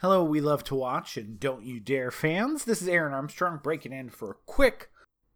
Hello, we love to watch and don't you dare fans. This is Aaron Armstrong breaking in for a quick,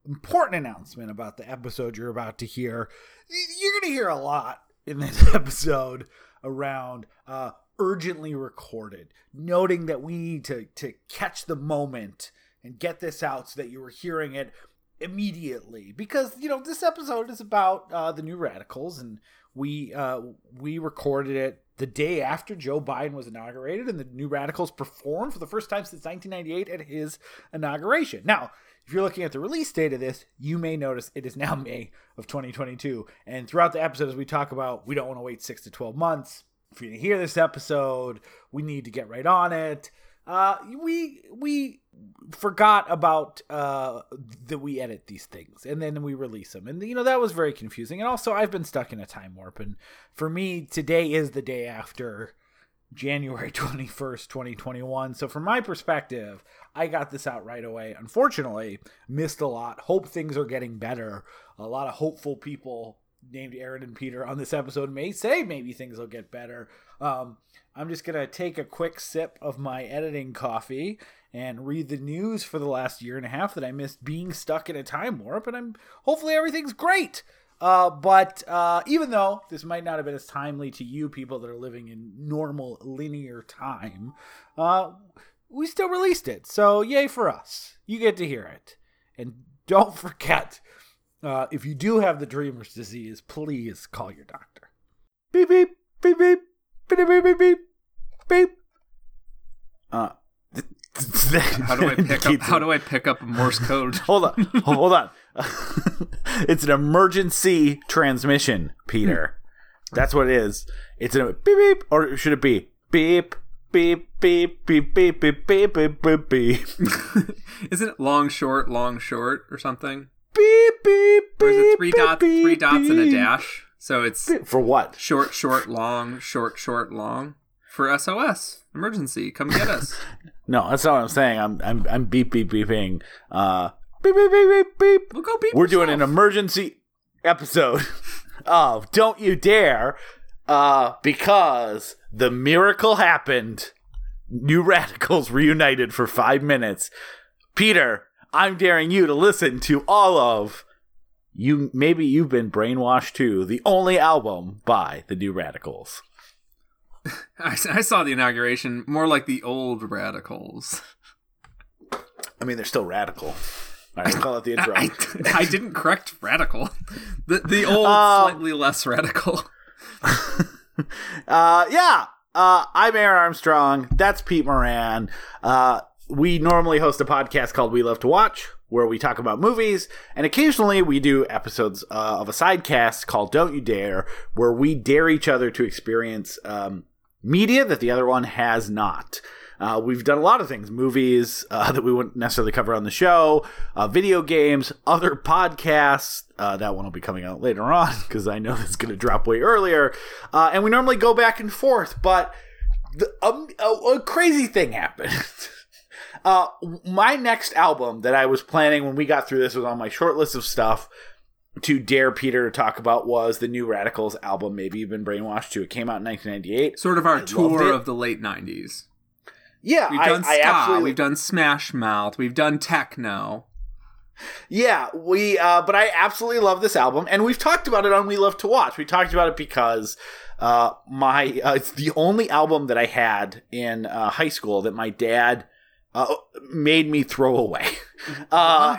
important announcement about the episode you're about to hear. You're going to hear a lot in this episode around uh, urgently recorded, noting that we need to, to catch the moment and get this out so that you are hearing it immediately because you know this episode is about uh, the new radicals and we uh, we recorded it the day after Joe Biden was inaugurated, and the New Radicals performed for the first time since 1998 at his inauguration. Now, if you're looking at the release date of this, you may notice it is now May of 2022. And throughout the episode, as we talk about, we don't want to wait six to 12 months for you to hear this episode. We need to get right on it. Uh, we we forgot about uh, that we edit these things and then we release them. And you know that was very confusing. And also i've been stuck in a time warp. And for me today is the day after january 21st 2021 so from my perspective i got this out right away. Unfortunately missed a lot. Hope things are getting better. A lot of hopeful people named aaron and peter on this episode may say maybe things will get better um, i'm just gonna take a quick sip of my editing coffee and read the news for the last year and a half that I missed being stuck in a time warp, and I'm hopefully everything's great. Uh, but uh, even though this might not have been as timely to you people that are living in normal linear time, uh, we still released it. So yay for us! You get to hear it, and don't forget. Uh, if you do have the dreamer's disease, please call your doctor. Beep beep beep beep beep beep beep beep beep. Uh, how do I pick up? How do I pick up Morse code? hold on, hold on. it's an emergency transmission, Peter. That's what it is. It's a beep beep, or should it be beep beep beep beep beep beep beep beep beep beep? Isn't it long short long short or something? Beep beep beep. Or is it three dots three dots and a dash? So it's for what? Short short long short short long for SOS emergency. Come get us. no, that's not what I'm saying. I'm I'm I'm beep beep beeping. Uh, beep beep beep beep beep. We'll go beep. We're yourself. doing an emergency episode of Don't You Dare, uh, because the miracle happened. New radicals reunited for five minutes. Peter, I'm daring you to listen to all of you. Maybe you've been brainwashed too. The only album by the New Radicals. I, I saw the inauguration more like the old radicals. I mean, they're still radical. All right, call it the intro. I, I, I, didn't correct radical. The the old, um, slightly less radical. uh, yeah. Uh, I'm Aaron Armstrong. That's Pete Moran. Uh, we normally host a podcast called We Love to Watch, where we talk about movies, and occasionally we do episodes uh, of a sidecast called Don't You Dare, where we dare each other to experience um, media that the other one has not. Uh, we've done a lot of things movies uh, that we wouldn't necessarily cover on the show, uh, video games, other podcasts. Uh, that one will be coming out later on because I know it's going to drop way earlier. Uh, and we normally go back and forth, but the, um, a, a, crazy thing happened. Uh, my next album that I was planning when we got through this was on my short list of stuff to dare Peter to talk about was the new Radicals album, Maybe You've Been Brainwashed too. It came out in 1998. Sort of our I tour of the late 90s. Yeah, we've done I, ska, I absolutely... we've done Smash Mouth, we've done techno. Yeah, we uh, but I absolutely love this album, and we've talked about it on We Love to Watch. We talked about it because uh, my uh, it's the only album that I had in uh, high school that my dad uh, made me throw away. Uh,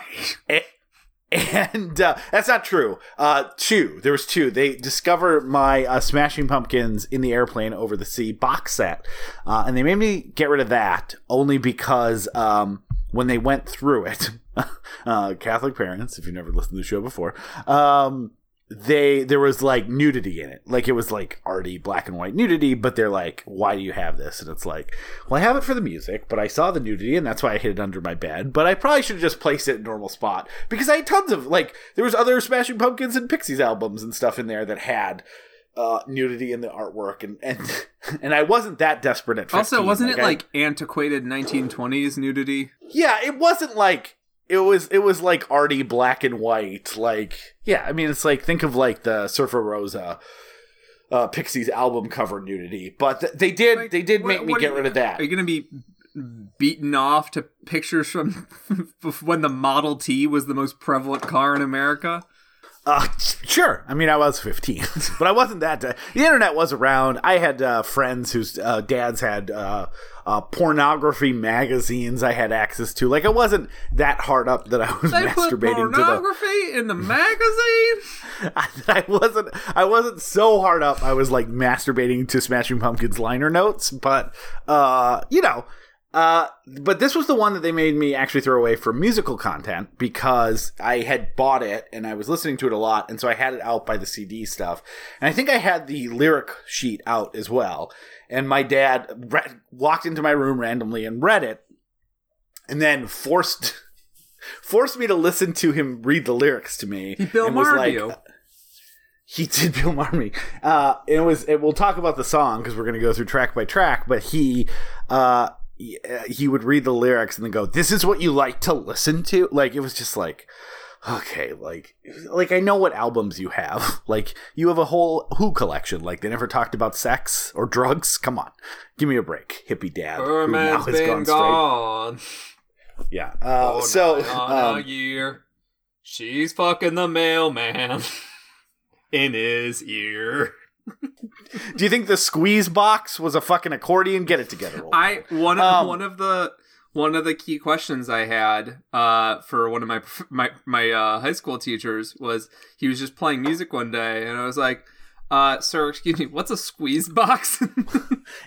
and uh, that's not true. Uh, two, there was two. They discover my uh, Smashing Pumpkins in the airplane over the sea box set, uh, and they made me get rid of that only because um, when they went through it, uh, Catholic parents, if you've never listened to the show before, um, they there was like nudity in it like it was like arty black and white nudity but they're like why do you have this and it's like well i have it for the music but i saw the nudity and that's why i hid it under my bed but i probably should have just placed it in normal spot because i had tons of like there was other smashing pumpkins and pixies albums and stuff in there that had uh, nudity in the artwork and and and I wasn't that desperate at 15. Also, wasn't like, it like antiquated 1920s nudity? Yeah, it wasn't like it was it was like arty black and white like yeah i mean it's like think of like the surfer rosa uh, Pixies album cover nudity, but th- they did Like, they did what- make me get you- rid of that. Are you gonna be beaten off to pictures from when the Model T was the most prevalent car in America? Uh, sure. I mean, I was 15, but I wasn't that. the internet was around. I had uh, friends whose uh, dads had uh, pornography magazines I had access to. Like, I wasn't that hard up that I was They put masturbating to the. pornography in the magazine. I wasn't. I wasn't so hard up. I was like masturbating to Smashing Pumpkins liner notes, but uh, you know. Uh, but this was the one that they made me actually throw away for musical content because I had bought it and I was listening to it a lot, and so I had it out by the CD stuff, and I think I had the lyric sheet out as well. And my dad re- walked into my room randomly and read it, and then forced forced me to listen to him read the lyrics to me. He Bill and was Maher'd like, he did Bill Marmy. Uh, it was. It, we'll talk about the song because we're going to go through track by track. But he, uh, he, he would read the lyrics and then go, "This is what you like to listen to." Like it was just like, okay, like, like I know what albums you have. Like you have a whole Who collection. Like they never talked about sex or drugs. Come on, give me a break, hippie dad. who now has been straight- gone. Yeah. Uh, Oh, so. um, a year. She's fucking the mailman in his ear. do you think the squeeze box was a fucking accordion? Get it together. old I one of Um, one of the one of the key questions I had uh, for one of my my my uh, high school teachers was he was just playing music one day and I was like, uh, "Sir, excuse me, what's a squeeze box?"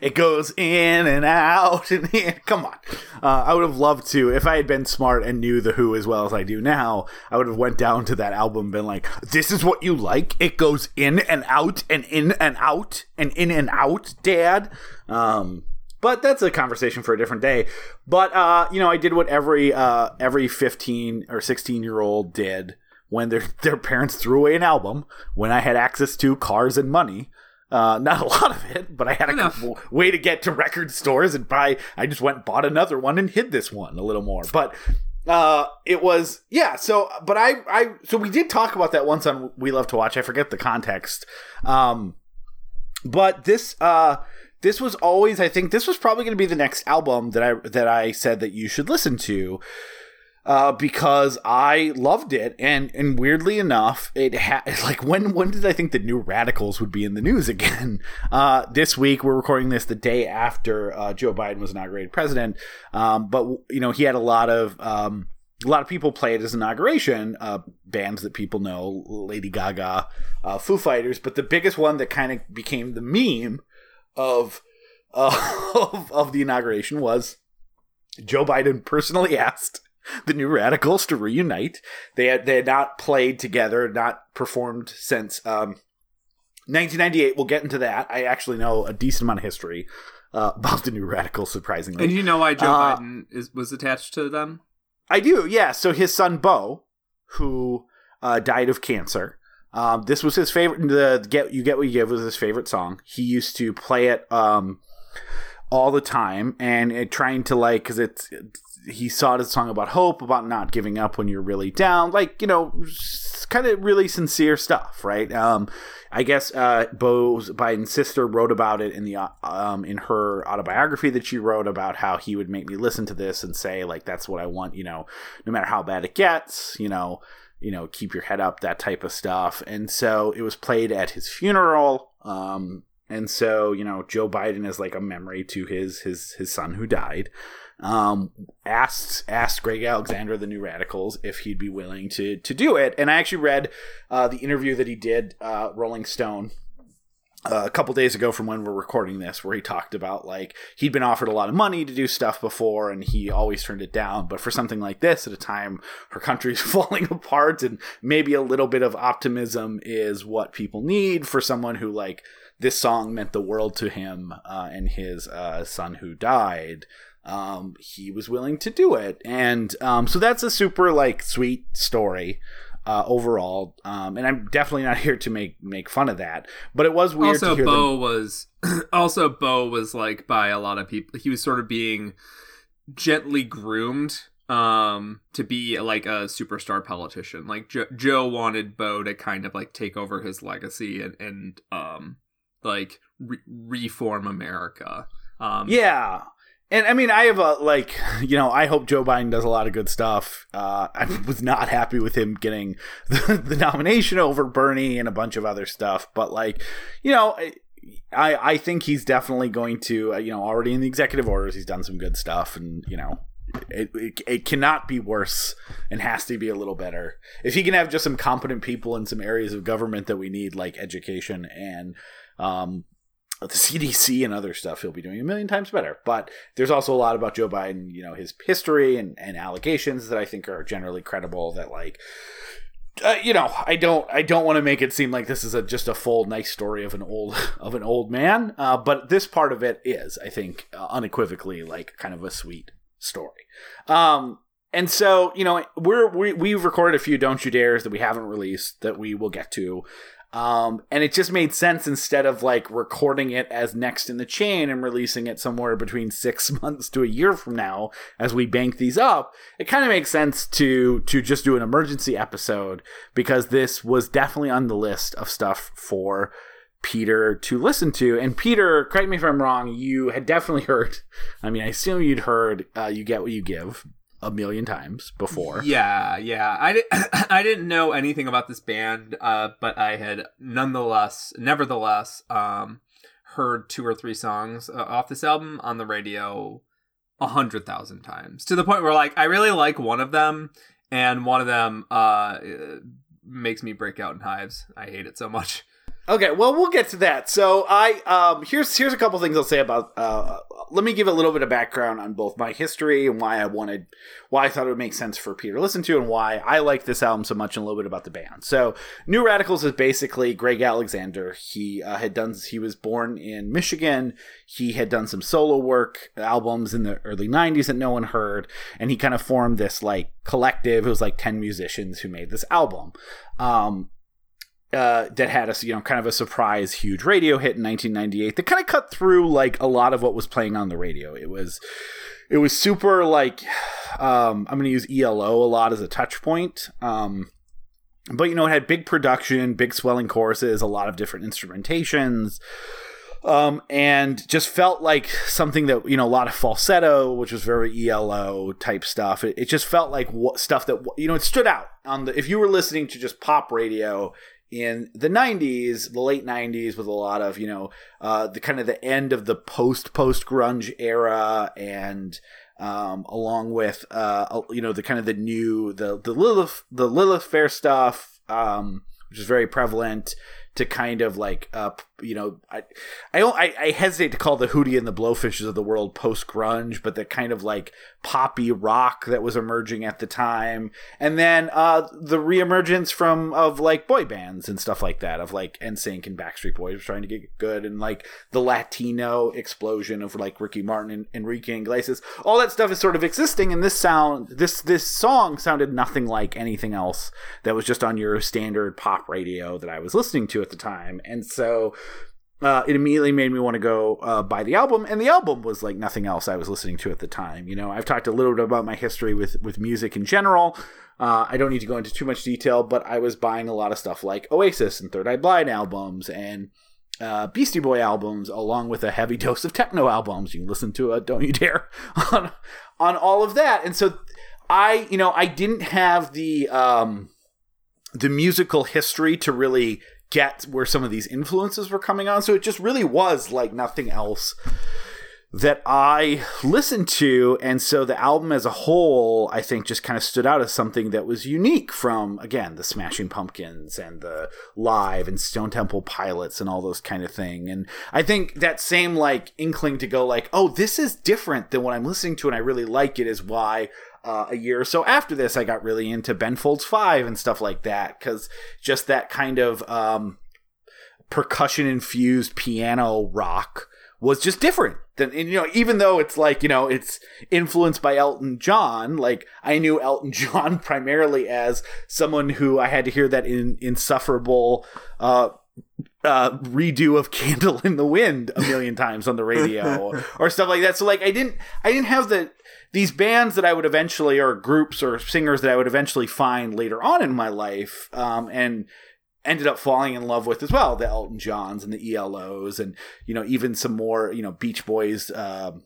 It goes in and out and in. Come on. Uh, I would have loved to if I had been smart and knew the Who as well as I do now. I would have went down to that album been like, "This is what you like. It goes in and out and in and out and in and out, Dad." Um, but that's a conversation for a different day. But uh, you know, I did what every uh, every fifteen or sixteen year old did when their their parents threw away an album when I had access to cars and money. Uh, not a lot of it, but I had a Enough. w- way to get to record stores and buy. I just went and bought another one and hid this one a little more. But uh, it was yeah. So, but I I so we did talk about that once on We Love to Watch. I forget the context. Um, but this uh this was always I think this was probably going to be the next album that I that I said that you should listen to uh, because I loved it, and and weirdly enough, it had like when when did I think the New Radicals would be in the news again? Uh, this week we're recording this the day after uh, Joe Biden was inaugurated president, um, but you know he had a lot of um, a lot of people play it as inauguration uh, bands that people know, Lady Gaga, uh, Foo Fighters, but the biggest one that kind of became the meme of uh, of, of the inauguration was Joe Biden personally asked the New Radicals to reunite. They had they had not played together, not performed since um, 1998. We'll get into that. I actually know a decent amount of history uh, about the New Radicals, surprisingly. and you know why Joe Uh, Biden is was attached to them? I do, yeah. So his son Bo, who uh, died of cancer, um, this was his favorite. The "Get You Get What You Give" was his favorite song. He used to play it um, all the time, and it, trying to like because it's, he saw a song about hope, about not giving up when you're really down, like you know, kind of really sincere stuff, right? Um, I guess uh, Bo's Biden's sister wrote about it in the um, in her autobiography that she wrote about how he would make me listen to this and say like that's what I want, you know, no matter how bad it gets, you know, you know, keep your head up, that type of stuff. And so it was played at his funeral. Um, and so you know, Joe Biden is like a memory to his his his son who died. Um, asked asked Greg Alexander the New Radicals if he'd be willing to to do it, and I actually read uh, the interview that he did uh, Rolling Stone uh, a couple days ago from when we're recording this, where he talked about like he'd been offered a lot of money to do stuff before, and he always turned it down. But for something like this, at a time her country's falling apart, and maybe a little bit of optimism is what people need for someone who like this song meant the world to him uh, and his uh, son who died. Um, he was willing to do it, and um, so that's a super like sweet story uh, overall. Um, and I'm definitely not here to make make fun of that, but it was weird also to hear bo them. was also bo was like by a lot of people he was sort of being gently groomed um to be like a superstar politician like jo- joe wanted bo to kind of like take over his legacy and and um like re- reform America. Um, yeah. And I mean, I have a like, you know, I hope Joe Biden does a lot of good stuff. Uh, I was not happy with him getting the, the nomination over Bernie and a bunch of other stuff, but like, you know, I I think he's definitely going to, uh, you know, already in the executive orders, he's done some good stuff, and you know, it, it, it cannot be worse and has to be a little better. If he can have just some competent people in some areas of government that we need, like education and um, the CDC and other stuff, he'll be doing a million times better. But there's also a lot about Joe Biden, you know, his history and, and allegations that I think are generally credible. That like, uh, you know, I don't, I don't want to make it seem like this is a just a full nice story of an old of an old man. Uh, but this part of it is, I think, uh, unequivocally like kind of a sweet story. Um, and so you know we're we, we've recorded a few don't you dares that we haven't released that we will get to um, and it just made sense instead of like recording it as next in the chain and releasing it somewhere between six months to a year from now as we bank these up. It kind of makes sense to to just do an emergency episode because this was definitely on the list of stuff for Peter to listen to. And Peter, correct me if I'm wrong, you had definitely heard. I mean, I assume you'd heard uh, "You Get What You Give" a million times before. Yeah, yeah. I, di- I didn't know anything about this band, uh, but I had nonetheless, nevertheless, um, heard two or three songs uh, off this album on the radio a hundred thousand times to the point where like I really like one of them, and one of them uh, makes me break out in hives. I hate it so much. Okay, well, we'll get to that. So, I um, here's here's a couple things I'll say about. Uh, let me give a little bit of background on both my history and why I wanted, why I thought it would make sense for Peter to listen to, and why I like this album so much, and a little bit about the band. So, New Radicals is basically Greg Alexander. He uh, had done. He was born in Michigan. He had done some solo work albums in the early '90s that no one heard, and he kind of formed this like collective. It was like ten musicians who made this album. Um, uh, that had a you know kind of a surprise huge radio hit in 1998 that kind of cut through like a lot of what was playing on the radio. It was it was super like um, I'm going to use ELO a lot as a touch point. Um, but you know it had big production, big swelling choruses, a lot of different instrumentations. Um, and just felt like something that you know a lot of falsetto, which was very ELO type stuff. It, it just felt like what, stuff that you know it stood out on the. If you were listening to just pop radio, in the 90s the late 90s with a lot of you know uh, the kind of the end of the post post grunge era and um, along with uh, you know the kind of the new the the lilith the lilith fair stuff um, which is very prevalent to kind of like uh you know I I I, I hesitate to call the Hootie and the Blowfishes of the world post grunge, but the kind of like poppy rock that was emerging at the time, and then uh the reemergence from of like boy bands and stuff like that of like NSYNC and Backstreet Boys trying to get good, and like the Latino explosion of like Ricky Martin and Enrique Iglesias, all that stuff is sort of existing, and this sound this this song sounded nothing like anything else that was just on your standard pop radio that I was listening to at the time, and so uh, it immediately made me want to go uh, buy the album, and the album was like nothing else I was listening to at the time. You know, I've talked a little bit about my history with with music in general. Uh, I don't need to go into too much detail, but I was buying a lot of stuff like Oasis and Third Eye Blind albums and uh, Beastie Boy albums, along with a heavy dose of techno albums. You can listen to a "Don't You Dare" on on all of that, and so I, you know, I didn't have the um, the musical history to really get where some of these influences were coming on. So it just really was like nothing else that I listened to. And so the album as a whole, I think, just kind of stood out as something that was unique from, again, the Smashing Pumpkins and the Live and Stone Temple Pilots and all those kind of thing. And I think that same like inkling to go like, oh, this is different than what I'm listening to and I really like it is why uh, a year or so after this, I got really into Ben Folds Five and stuff like that because just that kind of um, percussion infused piano rock was just different than and, you know even though it's like you know it's influenced by Elton John like I knew Elton John primarily as someone who I had to hear that in insufferable uh, uh, redo of Candle in the Wind a million times on the radio or stuff like that. So like I didn't I didn't have the these bands that I would eventually or groups or singers that I would eventually find later on in my life um, and ended up falling in love with as well the Elton Johns and the ELOs and you know even some more you know Beach Boys um,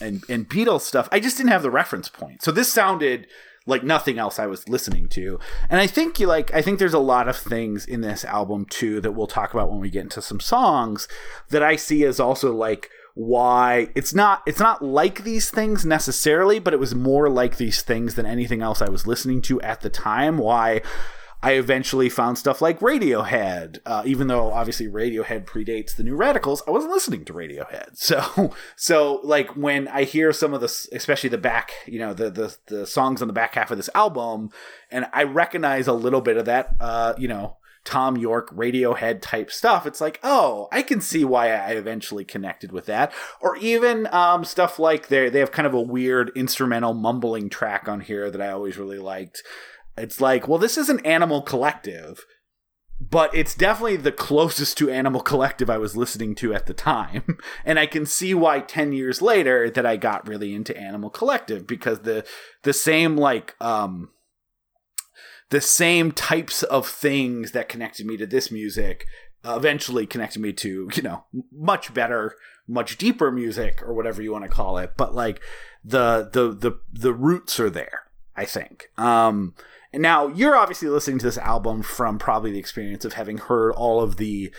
and and Beatles stuff. I just didn't have the reference point, so this sounded like nothing else I was listening to. And I think you like I think there's a lot of things in this album too that we'll talk about when we get into some songs that I see as also like why it's not it's not like these things necessarily, but it was more like these things than anything else I was listening to at the time. Why I eventually found stuff like Radiohead, uh, even though obviously Radiohead predates the New Radicals. I wasn't listening to Radiohead, so so like when I hear some of the, especially the back, you know, the the the songs on the back half of this album, and I recognize a little bit of that, uh, you know, Thom Yorke Radiohead type stuff. It's like, oh, I can see why I eventually connected with that. Or even um, stuff like they they have kind of a weird instrumental mumbling track on here that I always really liked. It's like, well, this is an Animal Collective, but it's definitely the closest to Animal Collective I was listening to at the time. And I can see why 10 years later that I got really into Animal Collective because the the same like um the same types of things that connected me to this music eventually connected me to, you know, much better, much deeper music or whatever you want to call it, but like the the the the roots are there, I think. Um and now you're obviously listening to this album from probably the experience of having heard all of the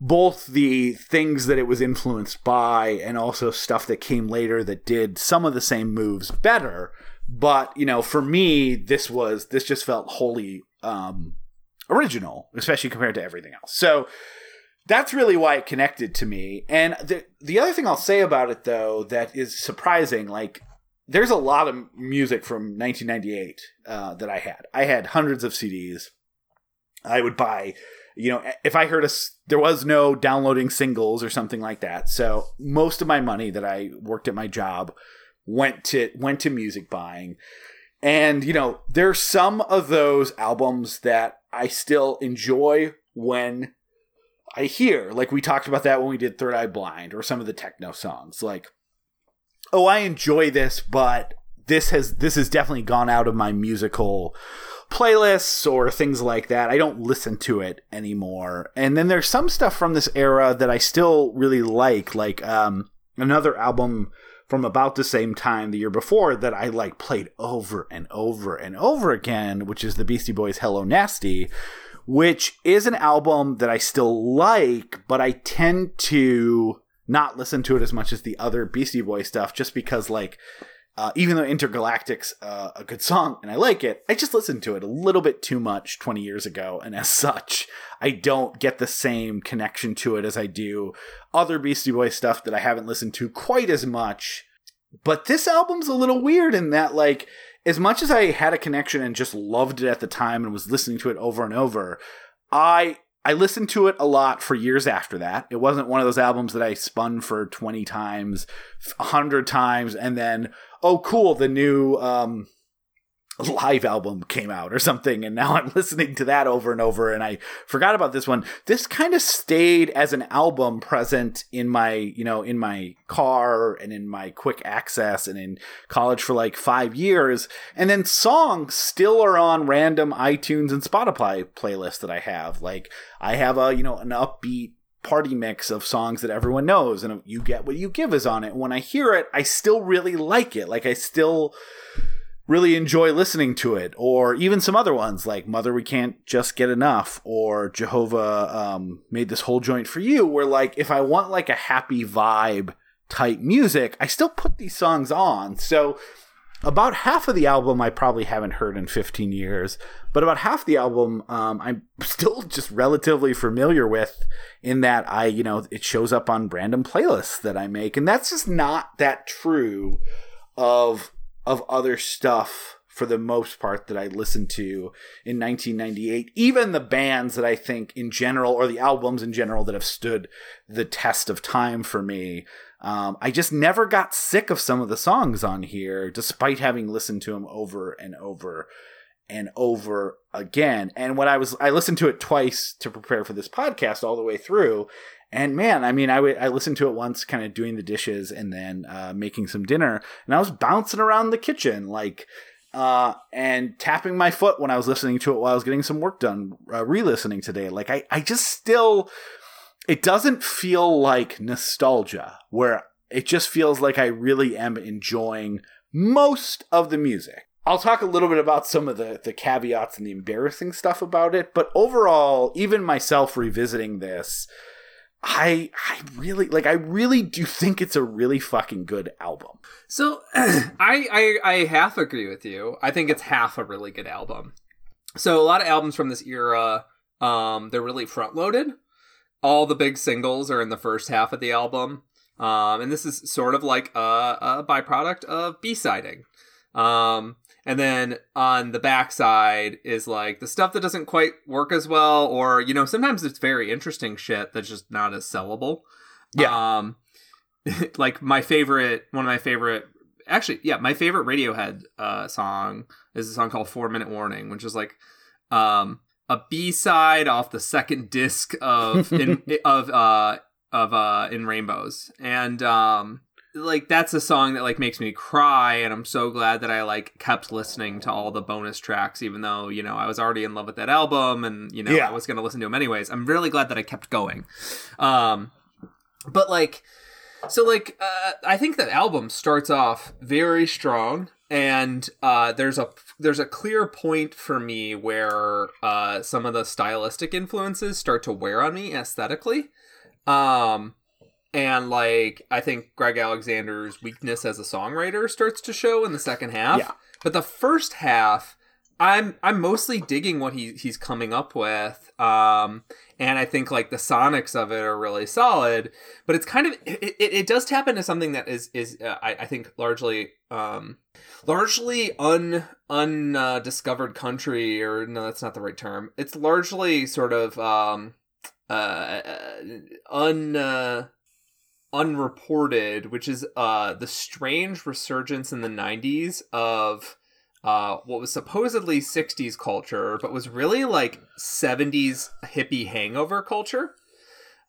both the things that it was influenced by and also stuff that came later that did some of the same moves better. But, you know, for me, this was this just felt wholly um original, especially compared to everything else. So that's really why it connected to me. And the the other thing I'll say about it though that is surprising, like there's a lot of music from 1998 uh, that I had. I had hundreds of CDs. I would buy, you know, if I heard a, there was no downloading singles or something like that. So most of my money that I worked at my job went to went to music buying. And you know, there's some of those albums that I still enjoy when I hear. Like we talked about that when we did Third Eye Blind or some of the techno songs. Like oh, I enjoy this, but this has this has definitely gone out of my musical playlists or things like that. I don't listen to it anymore. And then there's some stuff from this era that I still really like, like um, another album from about the same time the year before that I like played over and over and over again, which is the Beastie Boys Hello Nasty, which is an album that I still like, but I tend to not listen to it as much as the other Beastie Boy stuff, just because like uh, even though Intergalactic's uh, a good song and I like it, I just listened to it a little bit too much 20 years ago, and as such, I don't get the same connection to it as I do other Beastie Boy stuff that I haven't listened to quite as much. But this album's a little weird in that, like, as much as I had a connection and just loved it at the time and was listening to it over and over, I I listened to it a lot for years after that. It wasn't one of those albums that I spun for 20 times, 100 times, and then, oh, cool, the new um, live album came out or something and now i'm listening to that over and over and i forgot about this one. This kind of stayed as an album present in my you know in my car and in my quick access and in college for like five years and then songs still are on random itunes and spotify playlists that i have. Like i have a you know an upbeat party mix of songs that everyone knows and you get what you give is on it. When i hear it i still really like it. Like i still really enjoy listening to it, or even some other ones like Mother We Can't Just Get Enough or Jehovah um, Made This Whole Joint for You, where like if I want like a happy vibe type music, I still put these songs on. So about half of the album I probably haven't heard in 15 years, but about half the album um, I'm still just relatively familiar with in that I, you know, it shows up on random playlists that I make. And that's just not that true of of other stuff for the most part that I listened to in 1998. Even the bands that I think in general, or the albums in general, that have stood the test of time for me. Um, I just never got sick of some of the songs on here, despite having listened to them over and over and over again. And when I was, I listened to it twice to prepare for this podcast all the way through. And man, I mean, I, w- I listened to it once, kind of doing the dishes and then uh, making some dinner, and I was bouncing around the kitchen, like uh, and tapping my foot when I was listening to it while I was getting some work done, uh, re-listening today. Like I, I just still, it doesn't feel like nostalgia where it just feels like I really am enjoying most of the music. I'll talk a little bit about some of the, the caveats and the embarrassing stuff about it, but overall, even myself revisiting this, I I really like I really do think it's a really fucking good album. So I, I I half agree with you. I think it's half a really good album. So a lot of albums from this era, um, they're really front loaded. All the big singles are in the first half of the album. Um, and this is sort of like a, a byproduct of B-siding. Um, and then on the backside is like the stuff that doesn't quite work as well, or you know, sometimes it's very interesting shit that's just not as sellable. Yeah. Um, like my favorite, one of my favorite, actually, yeah, my favorite Radiohead uh, song is a song called Four Minute Warning, which is like um, a B side off the second disc of in, of uh of uh in Rainbows, and um like that's a song that like makes me cry and i'm so glad that i like kept listening to all the bonus tracks even though you know i was already in love with that album and you know Yeah. i was going to listen to them anyways. I'm really glad that i kept going. Um but like so like uh, i think that album starts off very strong and uh there's a there's a clear point for me where uh some of the stylistic influences start to wear on me aesthetically um and like I think Greg Alexander's weakness as a songwriter starts to show in the second half. Yeah. But the first half, I'm I'm mostly digging what he he's coming up with. Um, and I think like the sonics of it are really solid. But it's kind of it, it, it does tap into something that is is uh, I, I think largely um largely un undiscovered country or no that's not the right term. It's largely sort of um uh un uh, unreported, which is uh the strange resurgence in the 90s of uh what was supposedly 60s culture but was really like 70s hippie hangover culture.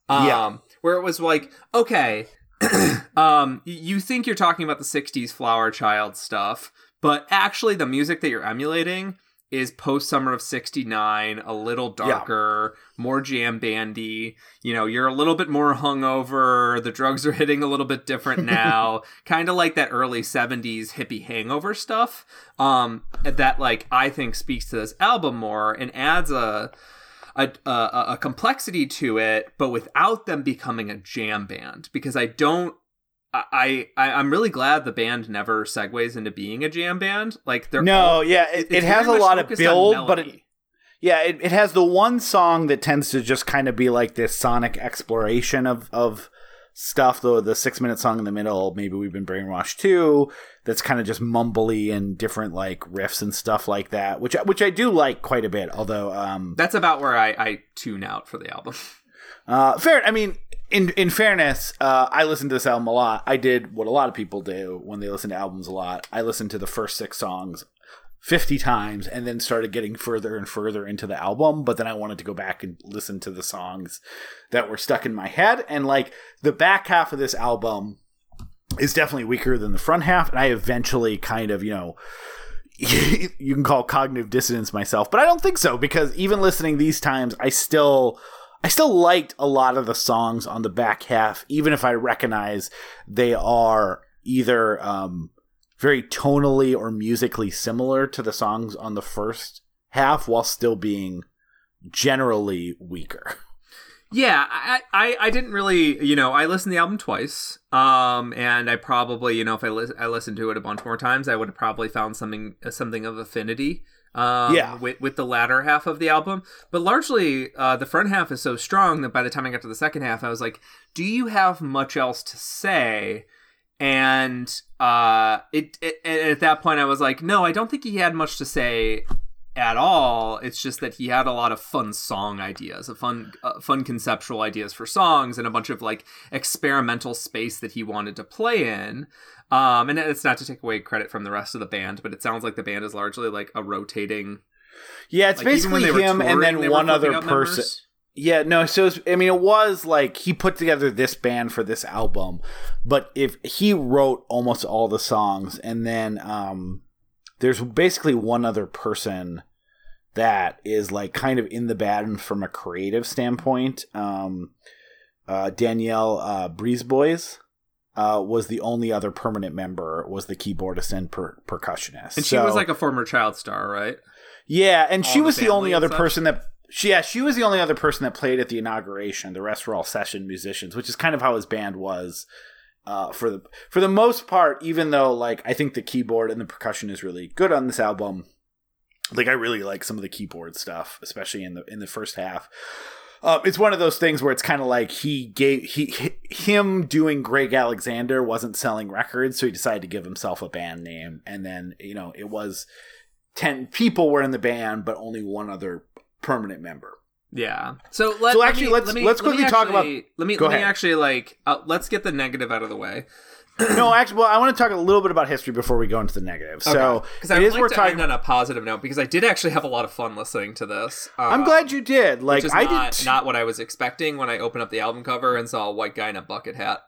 Um Yeah. where it was like, okay, um you think you're talking about the 60s flower child stuff, but actually the music that you're emulating is post summer of 69 a little darker more jam bandy. You know you're a little bit more hungover. The drugs are hitting a little bit different now. Kind of like that early 70s hippie hangover stuff. Um that like i think speaks to this album more and adds a a, a, a complexity to it, but without them becoming a jam band. Because I don't, I, I I'm really glad the band never segues into being a jam band. Like they're No, all- yeah, it, it has a lot of build, but it, yeah, it, it has the one song that tends to just kind of be like this sonic exploration of of stuff. Though the six minute song in the middle, maybe we've been brainwashed too. That's kind of just mumbly and different like riffs and stuff like that, which I- which I do like quite a bit. Although, um, that's about where I, I tune out for the album. Uh, fair. I mean, in in fairness, uh, I listened to this album a lot. I did what a lot of people do when they listen to albums a lot. I listened to the first six songs fifty times, and then started getting further and further into the album. But then I wanted to go back and listen to the songs that were stuck in my head. And like the back half of this album is definitely weaker than the front half, and I eventually kind of you know. you can call cognitive dissonance myself, but I don't think so because even listening these times, I still I still liked a lot of the songs on the back half, even if I recognize they are either um, very tonally or musically similar to the songs on the first half, while still being generally weaker. Yeah, I, I, I didn't really, you know, I listened to the album twice, um, and I probably, you know, if I, lis- I listened to it a bunch more times, I would have probably found something something of affinity, um, Yeah. with with the latter half of the album. But largely, uh, the front half is so strong that by the time I got to the second half, I was like, "Do you have much else to say?" And uh, it, it and at that point, I was like, "No, I don't think he had much to say." At all. It's just that he had a lot of fun song ideas, a fun, uh, fun conceptual ideas for songs, and a bunch of like experimental space that he wanted to play in. Um, and it's not to take away credit from the rest of the band, but it sounds like the band is largely like a rotating. Yeah, it's like, basically him and touring, they then one other person. members. Yeah, no, so it's, I mean, it was like he put together this band for this album, but if he wrote almost all the songs, and then um, there's basically one other person that is like kind of in the band from a creative standpoint. Um, uh, Danielle uh, Brisebois uh, was the only other permanent member, was the keyboardist and per- percussionist. And she So- was like a former child star, right? yeah, and All she the was the only other person that. She, yeah, she was the only other person that played at the inauguration. The rest were all session musicians, which is kind of how his band was uh, for the for the most part. Even though, like, I think the keyboard and the percussion is really good on this album. Like, I really like some of the keyboard stuff, especially in the in the first half. Um, it's one of those things where it's kind of like he gave he, hi him doing Greg Alexander wasn't selling records, so he decided to give himself a band name, and then you know it was ten people were in the band, but only one other permanent member. Yeah. So let, So let actually, let's- let me- let's let me quickly talk about- Let me let me actually like uh, let's get the negative out of the way. no, actually, well, I want to talk a little bit about history before we go into the negative. So because it I would is like to talking. end on a positive note because I did actually have a lot of fun listening to this. I'm uh, glad you did. Like I not, did. not what I was expecting when I opened up the album cover and saw a white guy in a bucket hat.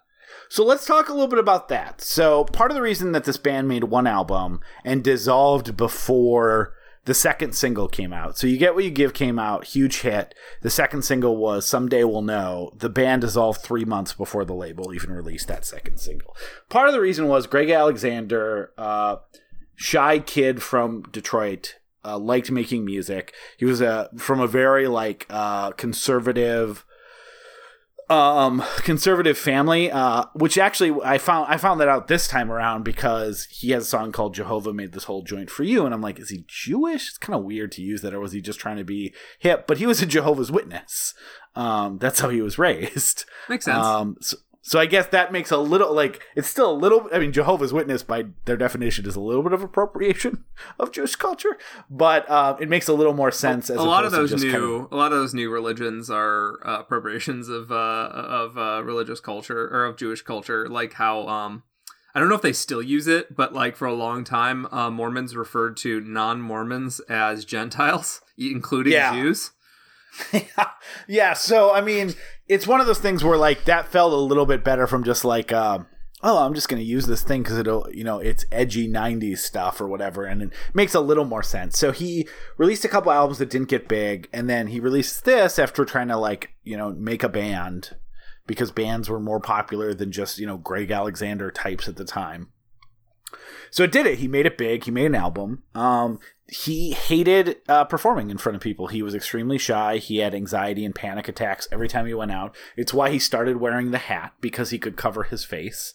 So let's talk a little bit about that. So part of the reason that this band made one album and dissolved before the second single came out. So you get what you give came out, huge hit. The second single was Someday We'll Know. The band dissolved three months before the label even released that second single. Part of the reason was Greg Alexander, uh, shy kid from Detroit, uh, liked making music. He was a from a very like uh, conservative um conservative family uh which actually i found i found that out this time around because he has a song called jehovah made this whole joint for you. And i'm like is he jewish? It's kind of weird to use that or was he just trying to be hip? But he was a jehovah's witness. Um that's how he was raised. Makes sense. um so, so i guess that makes a little like it's still a little i mean jehovah's witness by their definition is a little bit of appropriation of jewish culture but uh, it makes a little more sense as a lot of those new kind a lot of those new religions are uh, appropriations of uh, of uh, religious culture or of Jewish culture, like how um I don't know if they still use it, but like for a long time, uh, Mormons referred to non Mormons as Gentiles, including Yeah. Jews. yeah, so I mean, it's one of those things where like that felt a little bit better from just like, uh, oh, I'm just going to use this thing because it'll, you know, it's edgy '90s stuff or whatever, and it makes a little more sense. So he released a couple albums that didn't get big, and then he released this after trying to like, you know, make a band because bands were more popular than just you know Greg Alexander types at the time. So it did it. He made it big. He made an album. Um, he hated uh, performing in front of people. He was extremely shy. He had anxiety and panic attacks every time he went out. It's why he started wearing the hat because he could cover his face.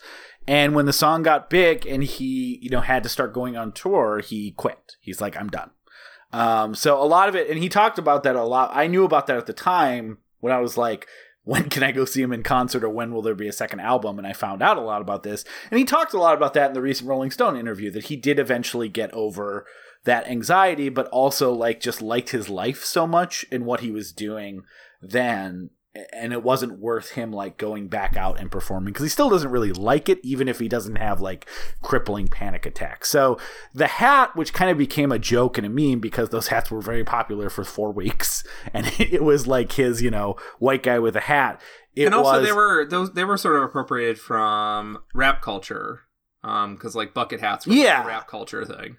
And when the song got big and he, you know, had to start going on tour, he quit. He's like, I'm done. Um, so a lot of it, and he talked about that a lot. I knew about that at the time when I was like, when can I go see him in concert or when will there be a second album? And I found out a lot about this. And he talked a lot about that in the recent Rolling Stone interview that he did eventually get over that anxiety, but also like just liked his life so much and what he was doing then. And it wasn't worth him like going back out and performing because he still doesn't really like it, even if he doesn't have like crippling panic attacks. So the hat, which kind of became a joke and a meme because those hats were very popular for four weeks, and it was like his, you know, white guy with a hat. It and also was, they were those they were sort of appropriated from rap culture, um, because like bucket hats were like Yeah. a rap culture thing.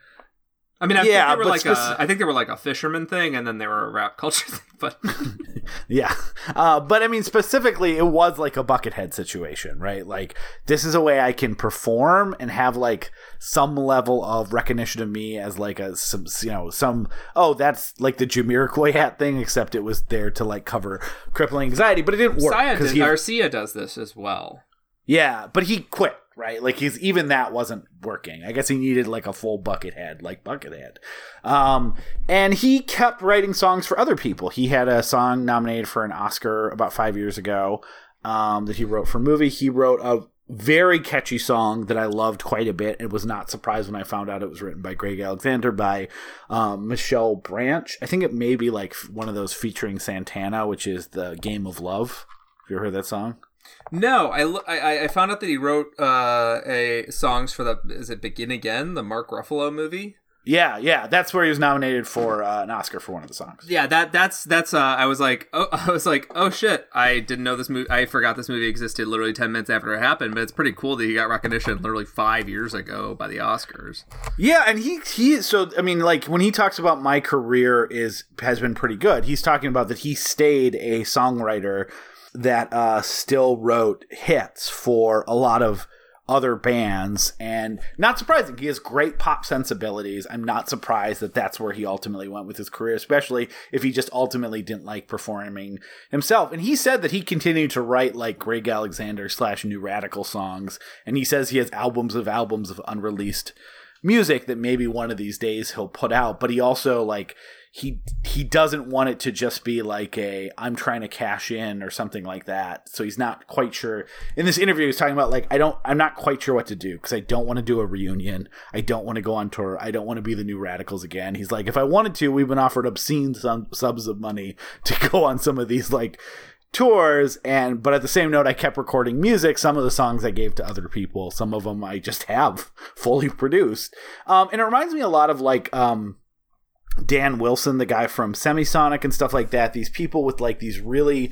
I mean, I Yeah, think they were like speci- a I think they were like a fisherman thing, and then they were a rap culture thing. But Yeah. Uh, but I mean, specifically, it was like a buckethead situation, right? Like, this is a way I can perform and have like some level of recognition of me as like a, some, you know, some, oh, that's like the Jamiroquai hat thing, except it was there to like cover crippling anxiety, but it didn't work. Sia 'cause did, he- does this as well. yeah, but he quit, right? Like he's even that wasn't working. I guess he needed like a full bucket head, like Buckethead. Um, and he kept writing songs for other people. He had a song nominated for an Oscar about five years ago um, that he wrote for a movie. He wrote a very catchy song that I loved quite a bit. and was not surprised when I found out it was written by Greg Alexander by um, Michelle Branch. I think it may be like one of those featuring Santana, which is the Game of Love. Have you ever heard that song? No, I, I I found out that he wrote uh, a songs for the is it Begin Again, the Mark Ruffalo movie. Yeah, yeah, that's where he was nominated for uh, an Oscar for one of the songs. Yeah, that that's that's. Uh, I was like, oh, I was like, oh shit, I didn't know this movie. I forgot this movie existed literally ten minutes after it happened. But it's pretty cool that he got recognition literally five years ago by the Oscars. Yeah, and he he. So I mean, like when he talks about my career is has been pretty good. He's talking about that he stayed a songwriter that uh, still wrote hits for a lot of other bands and not surprising he has great pop sensibilities. I'm not surprised that that's where he ultimately went with his career especially if he just ultimately didn't like performing himself. And he said that he continued to write like greg alexander slash new radical songs and he says he has albums of albums of unreleased music that maybe one of these days he'll put out but he also like he he doesn't want it to just be like a I'm trying to cash in or something like that. So he's not quite sure. In this interview, he's talking about like I don't I'm not quite sure what to do because I don't want to do a reunion. I don't want to go on tour. I don't want to be the new Radicals again. He's like if I wanted to, we've been offered obscene sum, subs of money to go on some of these like tours and but at the same note i kept recording music some of the songs i gave to other people some of them i just have fully produced um, and it reminds me a lot of like um, Dan Wilson, the guy from Semisonic and stuff like that. These people with like these really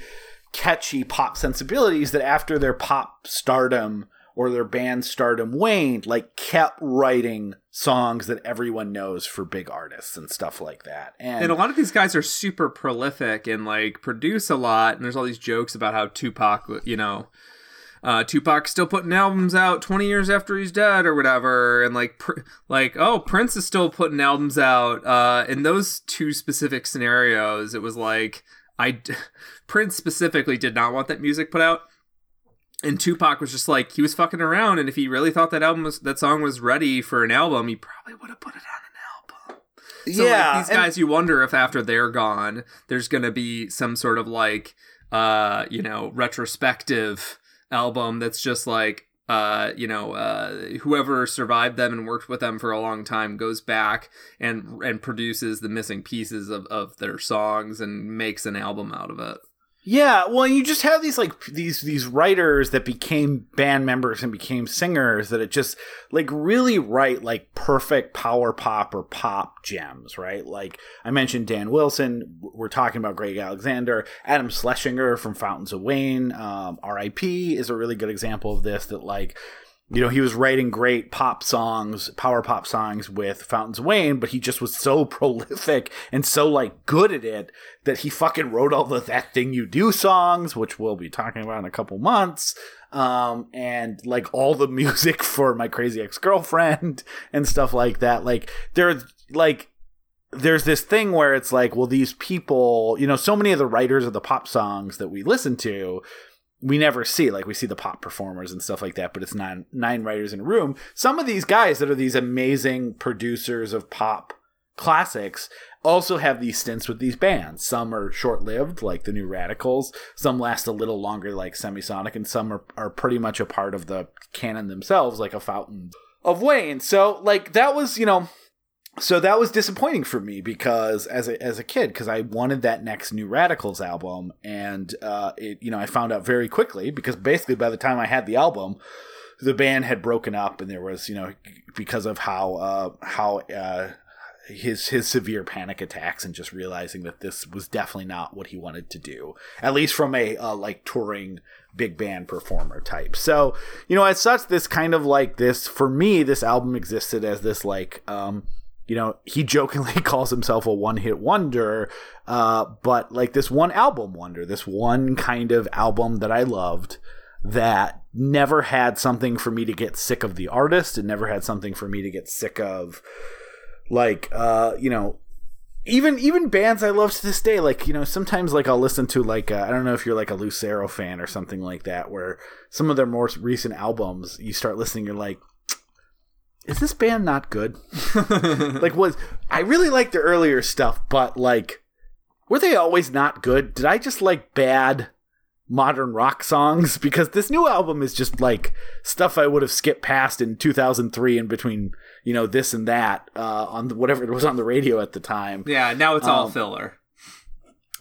catchy pop sensibilities that after their pop stardom or their band stardom waned, like kept writing songs that everyone knows for big artists and stuff like that. And, and a lot of these guys are super prolific and like produce a lot. And there's all these jokes about how Tupac, you know, uh, Tupac's still putting albums out 20 years after he's dead or whatever, and like pr- like oh Prince is still putting albums out. Uh, in those two specific scenarios, it was like I d- Prince specifically did not want that music put out, and Tupac was just like he was fucking around, and if he really thought that album was that song was ready for an album, he probably would have put it on an album. So yeah, like, these guys, and- you wonder if after they're gone, there's gonna be some sort of like uh you know retrospective album that's just like uh, you know, uh, whoever survived them and worked with them for a long time goes back and and produces the missing pieces of, of their songs and makes an album out of it. Yeah, well, you just have these like these these writers that became band members and became singers that it just like really write like perfect power pop or pop gems, right? Like I mentioned Dan Wilson, we're talking about Greg Alexander, Adam Schlesinger from Fountains of Wayne, um, R.I.P. is a really good example of this. That like you know, he was writing great pop songs, power pop songs with Fountains Wayne, but he just was so prolific and so like good at it that he fucking wrote all the That Thing You Do songs, which we'll be talking about in a couple months. Um, and like all the music for My Crazy Ex Girlfriend and stuff like that. Like, there's like, there's this thing where it's like, well, these people, you know, so many of the writers of the pop songs that we listen to, we never see like we see the pop performers and stuff like that but it's nine nine writers in a room. Some of these guys that are these amazing producers of pop classics also have these stints with these bands. Some are short-lived like the new radicals. Some last a little longer like semisonic and some are, are pretty much a part of the canon themselves like a fountain of wayne. So like that was you know so that was disappointing for me because as a, as a kid because i wanted that next new radicals album and uh, it you know i found out very quickly because basically by the time i had the album the band had broken up and there was you know because of how uh, how uh, his his severe panic attacks and just realizing that this was definitely not what he wanted to do at least from a uh, like touring big band performer type. So you know as such this kind of like this for me this album existed as this like um you know, he jokingly calls himself a one hit wonder, uh, but like this one album wonder, this one kind of album that I loved that never had something for me to get sick of the artist. It never had something for me to get sick of, like, uh, you know, even even bands I love to this day. Like you know, sometimes like I'll listen to like uh, I don't know if you're like a Lucero fan or something like that, where some of their more recent albums you start listening, you're like, is this band not good? like was I really like the earlier stuff, but like were they always not good? Did I just like bad modern rock songs? Because this new album is just like stuff I would have skipped past in 2003 in between, you know, this and that uh, on the, whatever it was on the radio at the time. Yeah, now it's all um, filler.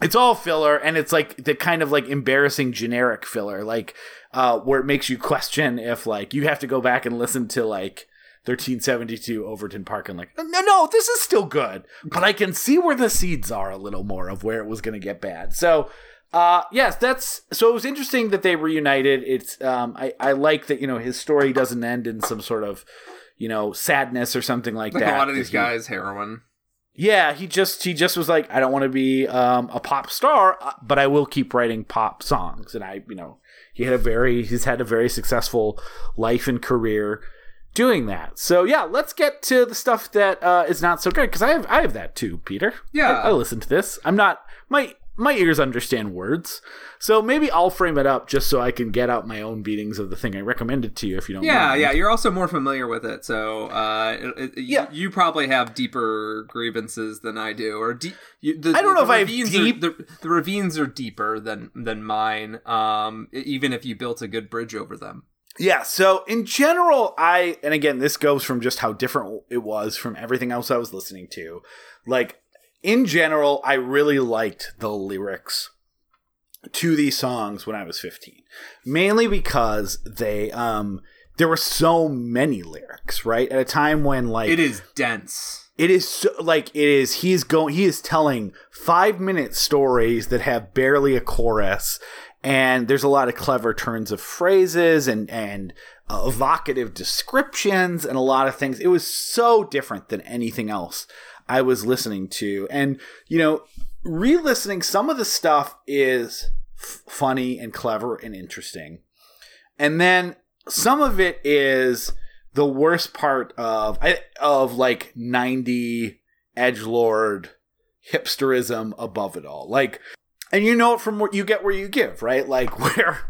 It's all filler, and it's like the kind of like embarrassing generic filler, like uh, where it makes you question if like you have to go back and listen to like 1372 Overton Park and like, no, no, this is still good, but I can see where the seeds are a little more of where it was going to get bad. So, uh, yes, that's so. It was interesting that they reunited. It's um, I I like that you know his story doesn't end in some sort of you know sadness or something like, Like that. a lot of these He- guys, heroin. yeah, he just he just was like, I don't want to be um, a pop star, uh, but I will keep writing pop songs. And I, you know, he had a very he's had a very successful life and career doing that. So yeah, let's get to the stuff that uh, is not so good because I have I have that too, Peter. Yeah. I, I listen to this. I'm not my my ears understand words, so maybe I'll frame it up just so I can get out my own beatings of the thing I recommended to you if you don't. Yeah, mind. yeah. You're also more familiar with it, so uh, it, it, Yeah. you, you probably have deeper grievances than I do, or deep. You, the, I don't know if I have deep- Are, the, the ravines are deeper than than mine. Um, even if you built a good bridge over them. Yeah, so in general, I and again, this goes from just how different it was from everything else I was listening to. Like in general, I really liked the lyrics to these songs when I was 15. Mainly because they um there were so many lyrics, right? At a time when like It is dense. it is so, like it is he's going he is telling 5 minute stories that have barely a chorus and there's a lot of clever turns of phrases and and uh, evocative descriptions and a lot of things. It was so different than anything else I was listening to. And you know re-listening some of the stuff is f- funny and clever and interesting. And then some of it is the worst part of of like 90 edge lord hipsterism above it all. Like and you know it from what you get where you give right? Like where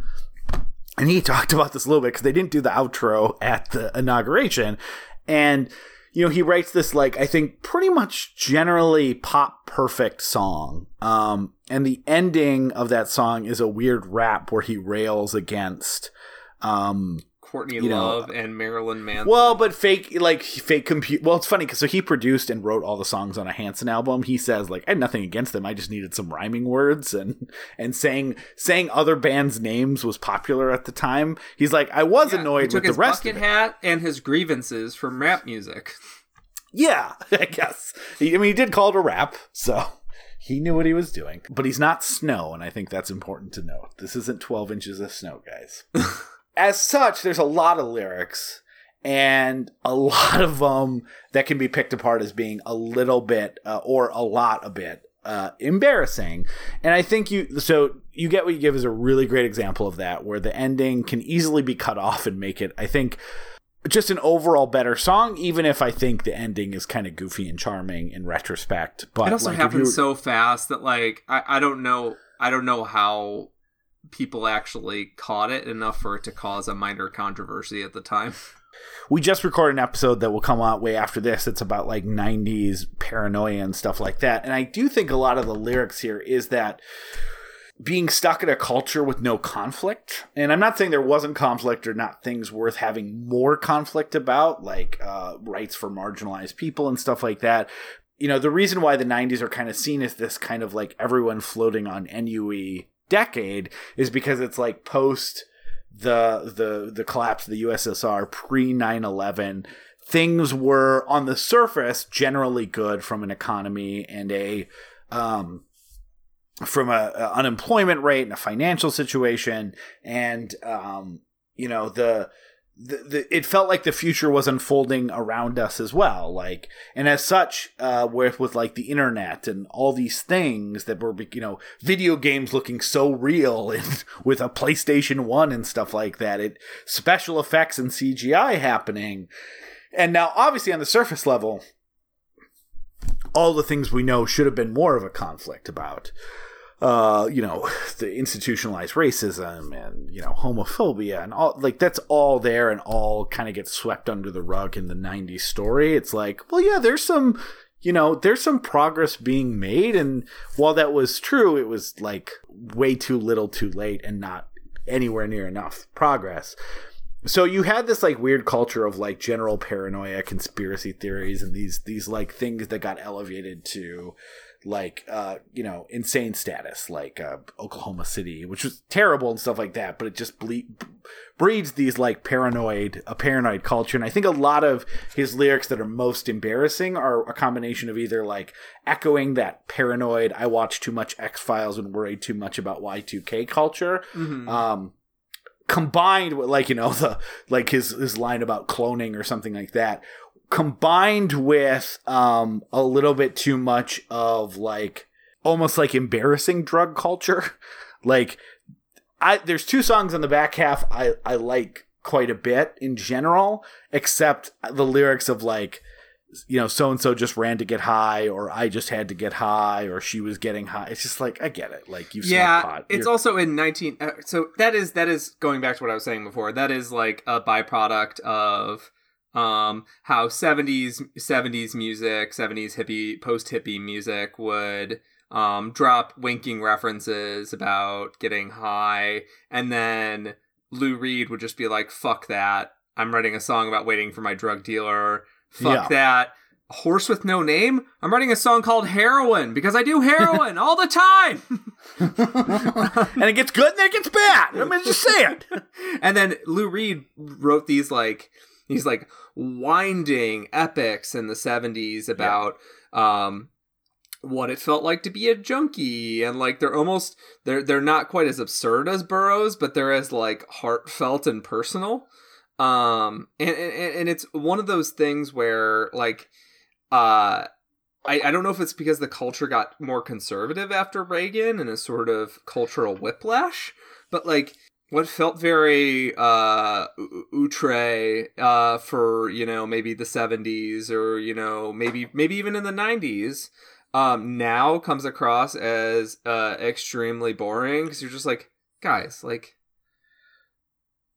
and he talked about this a little bit because they didn't do the outro at the inauguration. And you know he writes this like i think pretty much generally pop perfect song. Um and the ending of that song is a weird rap where he rails against um Courtney You know, Love and Marilyn Manson. well, but fake like fake compute. Well, it's funny because so he produced and wrote all the songs on a Hanson album. He says like I had nothing against them. I just needed some rhyming words and and saying saying other bands' names was popular at the time. He's like I was Yeah, annoyed with the rest bucket of it. hat and his grievances from rap music. Yeah, I guess. He, I mean, he did call it a rap, so he knew what he was doing. But he's not snow, and I think that's important to note. This isn't 12 inches of snow, guys. As such, there's a lot of lyrics and a lot of them that can be picked apart as being a little bit uh, or a lot a bit uh, embarrassing. And I think you so you get what you give is a really great example of that, where the ending can easily be cut off and make it. I think just an overall better song, even if I think the ending is kind of goofy and charming in retrospect. But it also like, happened so fast that like I, I don't know I don't know how people actually caught it enough for it to cause a minor controversy at the time. we just recorded an episode that will come out way after this. It's about like 90s paranoia and stuff like that. And I do think a lot of the lyrics here is that being stuck in a culture with no conflict. And I'm not saying there wasn't conflict or not things worth having more conflict about, like uh, rights for marginalized people and stuff like that. You know, the reason why the 90s are kind of seen as this kind of like everyone floating on NUE decade is because it's like post the the the collapse of the USSR pre 9/11 things were on the surface generally good from an economy and a um from a, a unemployment rate and a financial situation. And um you know the the, the, it felt like the future was unfolding around us as well like and as such uh with with like the internet and all these things that were you know video games looking so real and with a PlayStation 1 and stuff like that it special effects and CGI happening. And now obviously on the surface level all the things we know should have been more of a conflict about uh, you know, the institutionalized racism and you know homophobia and all like that's all there and all kind of gets swept under the rug in the '90s story. It's like, well, yeah, there's some, you know, there's some progress being made, and while that was true, it was like way too little, too late, and not anywhere near enough progress. So you had this like weird culture of like general paranoia, conspiracy theories, and these these like things that got elevated to like uh you know insane status like uh oklahoma city which was terrible and stuff like that but it just ble- breeds these like paranoid a paranoid culture and i think a lot of his lyrics that are most embarrassing are a combination of either like echoing that paranoid i watch too much x-files and worry too much about y2k culture Mhm. um combined with like you know the like his his line about cloning or something like that combined with um a little bit too much of like almost like embarrassing drug culture. Like i there's two songs on the back half i i like quite a bit in general except the lyrics of like you know so and so just ran to get high or i just had to get high or she was getting high. It's just like i get it. Like you yeah pot. it's You're- also in 19 uh, so that is that is going back to what i was saying before. That is like a byproduct of um how 70s 70s music 70s hippie post hippie music would um drop winking references about getting high and then lou reed would just be like fuck that i'm writing a song about waiting for my drug dealer fuck Yeah. that horse with no name i'm writing a song called heroin because i do heroin all the time and it gets good and then it gets bad. I mean, just say it. and then Lou Reed wrote these like these like winding epics in the 70s about um what it felt like to be a junkie and like they're almost they're they're not quite as absurd as Burroughs but they're as like heartfelt and personal. Um and and, and it's one of those things where like uh I, I don't know if it's because the culture got more conservative after Reagan and a sort of cultural whiplash, but like what felt very uh outre uh for you know maybe the 70s or you know maybe maybe even in the 90s um now comes across as uh extremely boring because you're just like guys like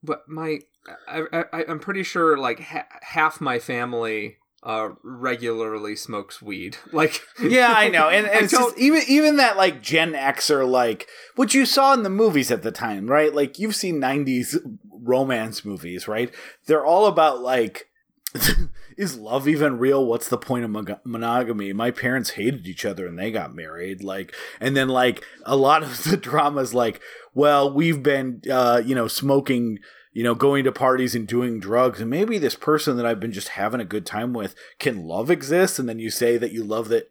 but my I, I i'm pretty sure like ha- half my family uh regularly smokes weed like Yeah, I know, and, and I it's just even even that like Gen X or like what you saw in the movies at the time, right? Like you've seen '90s romance movies, right? They're all about like. Is love even real? What's the point of mon- monogamy? My parents hated each other and they got married. Like, and then like a lot of the dramas, like, well, we've been, uh, you know, smoking, you know, going to parties and doing drugs, and maybe this person that I've been just having a good time with can love exist, and then you say that you love that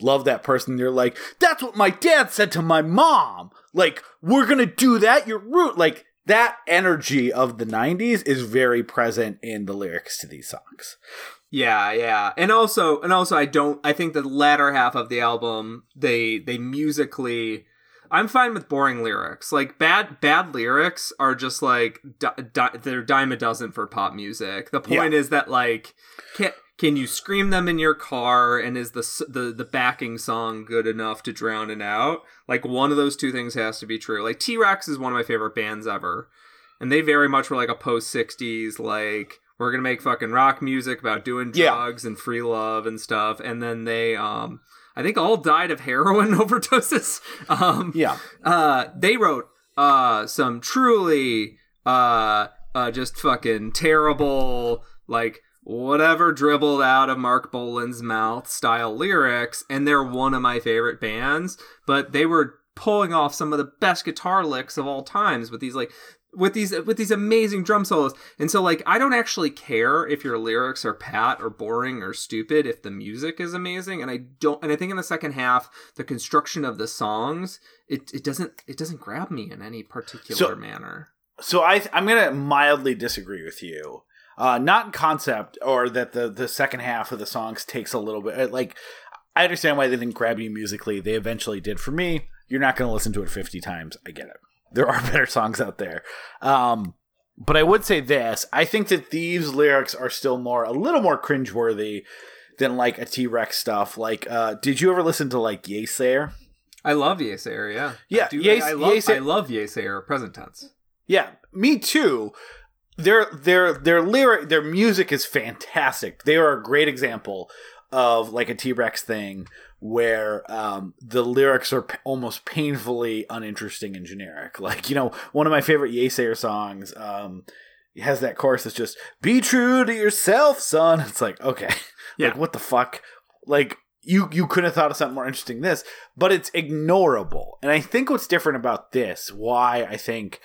love that person. You're like that's what my dad said to my mom. Like we're gonna do that. You're root like that energy of the 90s is very present in the lyrics to these songs. Yeah, yeah. And also and also I don't I think the latter half of the album they they musically I'm fine with boring lyrics. Like bad bad lyrics are just like di- di- they're dime a dozen for pop music. The point is that like can can you scream them in your car and is the the the backing song good enough to drown it out? Like one of those two things has to be true. Like T-Rex is one of my favorite bands ever. And they very much were like a post 60s like we're going to make fucking rock music about doing Yeah. drugs and free love and stuff and then they um I think all died of heroin overdoses. Um yeah uh they wrote uh some truly uh uh just fucking terrible like whatever dribbled out of Marc Bolan's mouth style lyrics and they're one of my favorite bands but they were pulling off some of the best guitar licks of all times with these like with these with these amazing drum solos. And so like i don't actually care if your lyrics are pat or boring or stupid if the music is amazing. And i don't and i think in the second half the construction of the songs it, it doesn't it doesn't grab me in any particular So- manner. so i i'm gonna mildly disagree with you. Uh not in concept or that the the second half of the songs takes a little bit uh, like i understand why they didn't grab you musically. They eventually did. For me you're not gonna listen to it 50 times. I get it there are better songs out there um but i would say this i think that these lyrics are still more a little more cringeworthy than like a t-rex stuff like uh did you ever listen to like Yeasayer? i love yeasayer yeah Yeah, I, do, Yes- I, love, Yeasayer- I love yeasayer present tense Yeah, me too. Their their their lyric their music is fantastic. They are a great example of like a T Rex thing where um, the lyrics are p- almost painfully uninteresting and generic. Like you know, one of my favorite Yeasayer songs um, has that chorus that's just "Be true to yourself, son." It's like okay, Yeah. like what the fuck, like. you you couldn't have thought of something more interesting than this, but it's ignorable. And I think what's different about this, why I think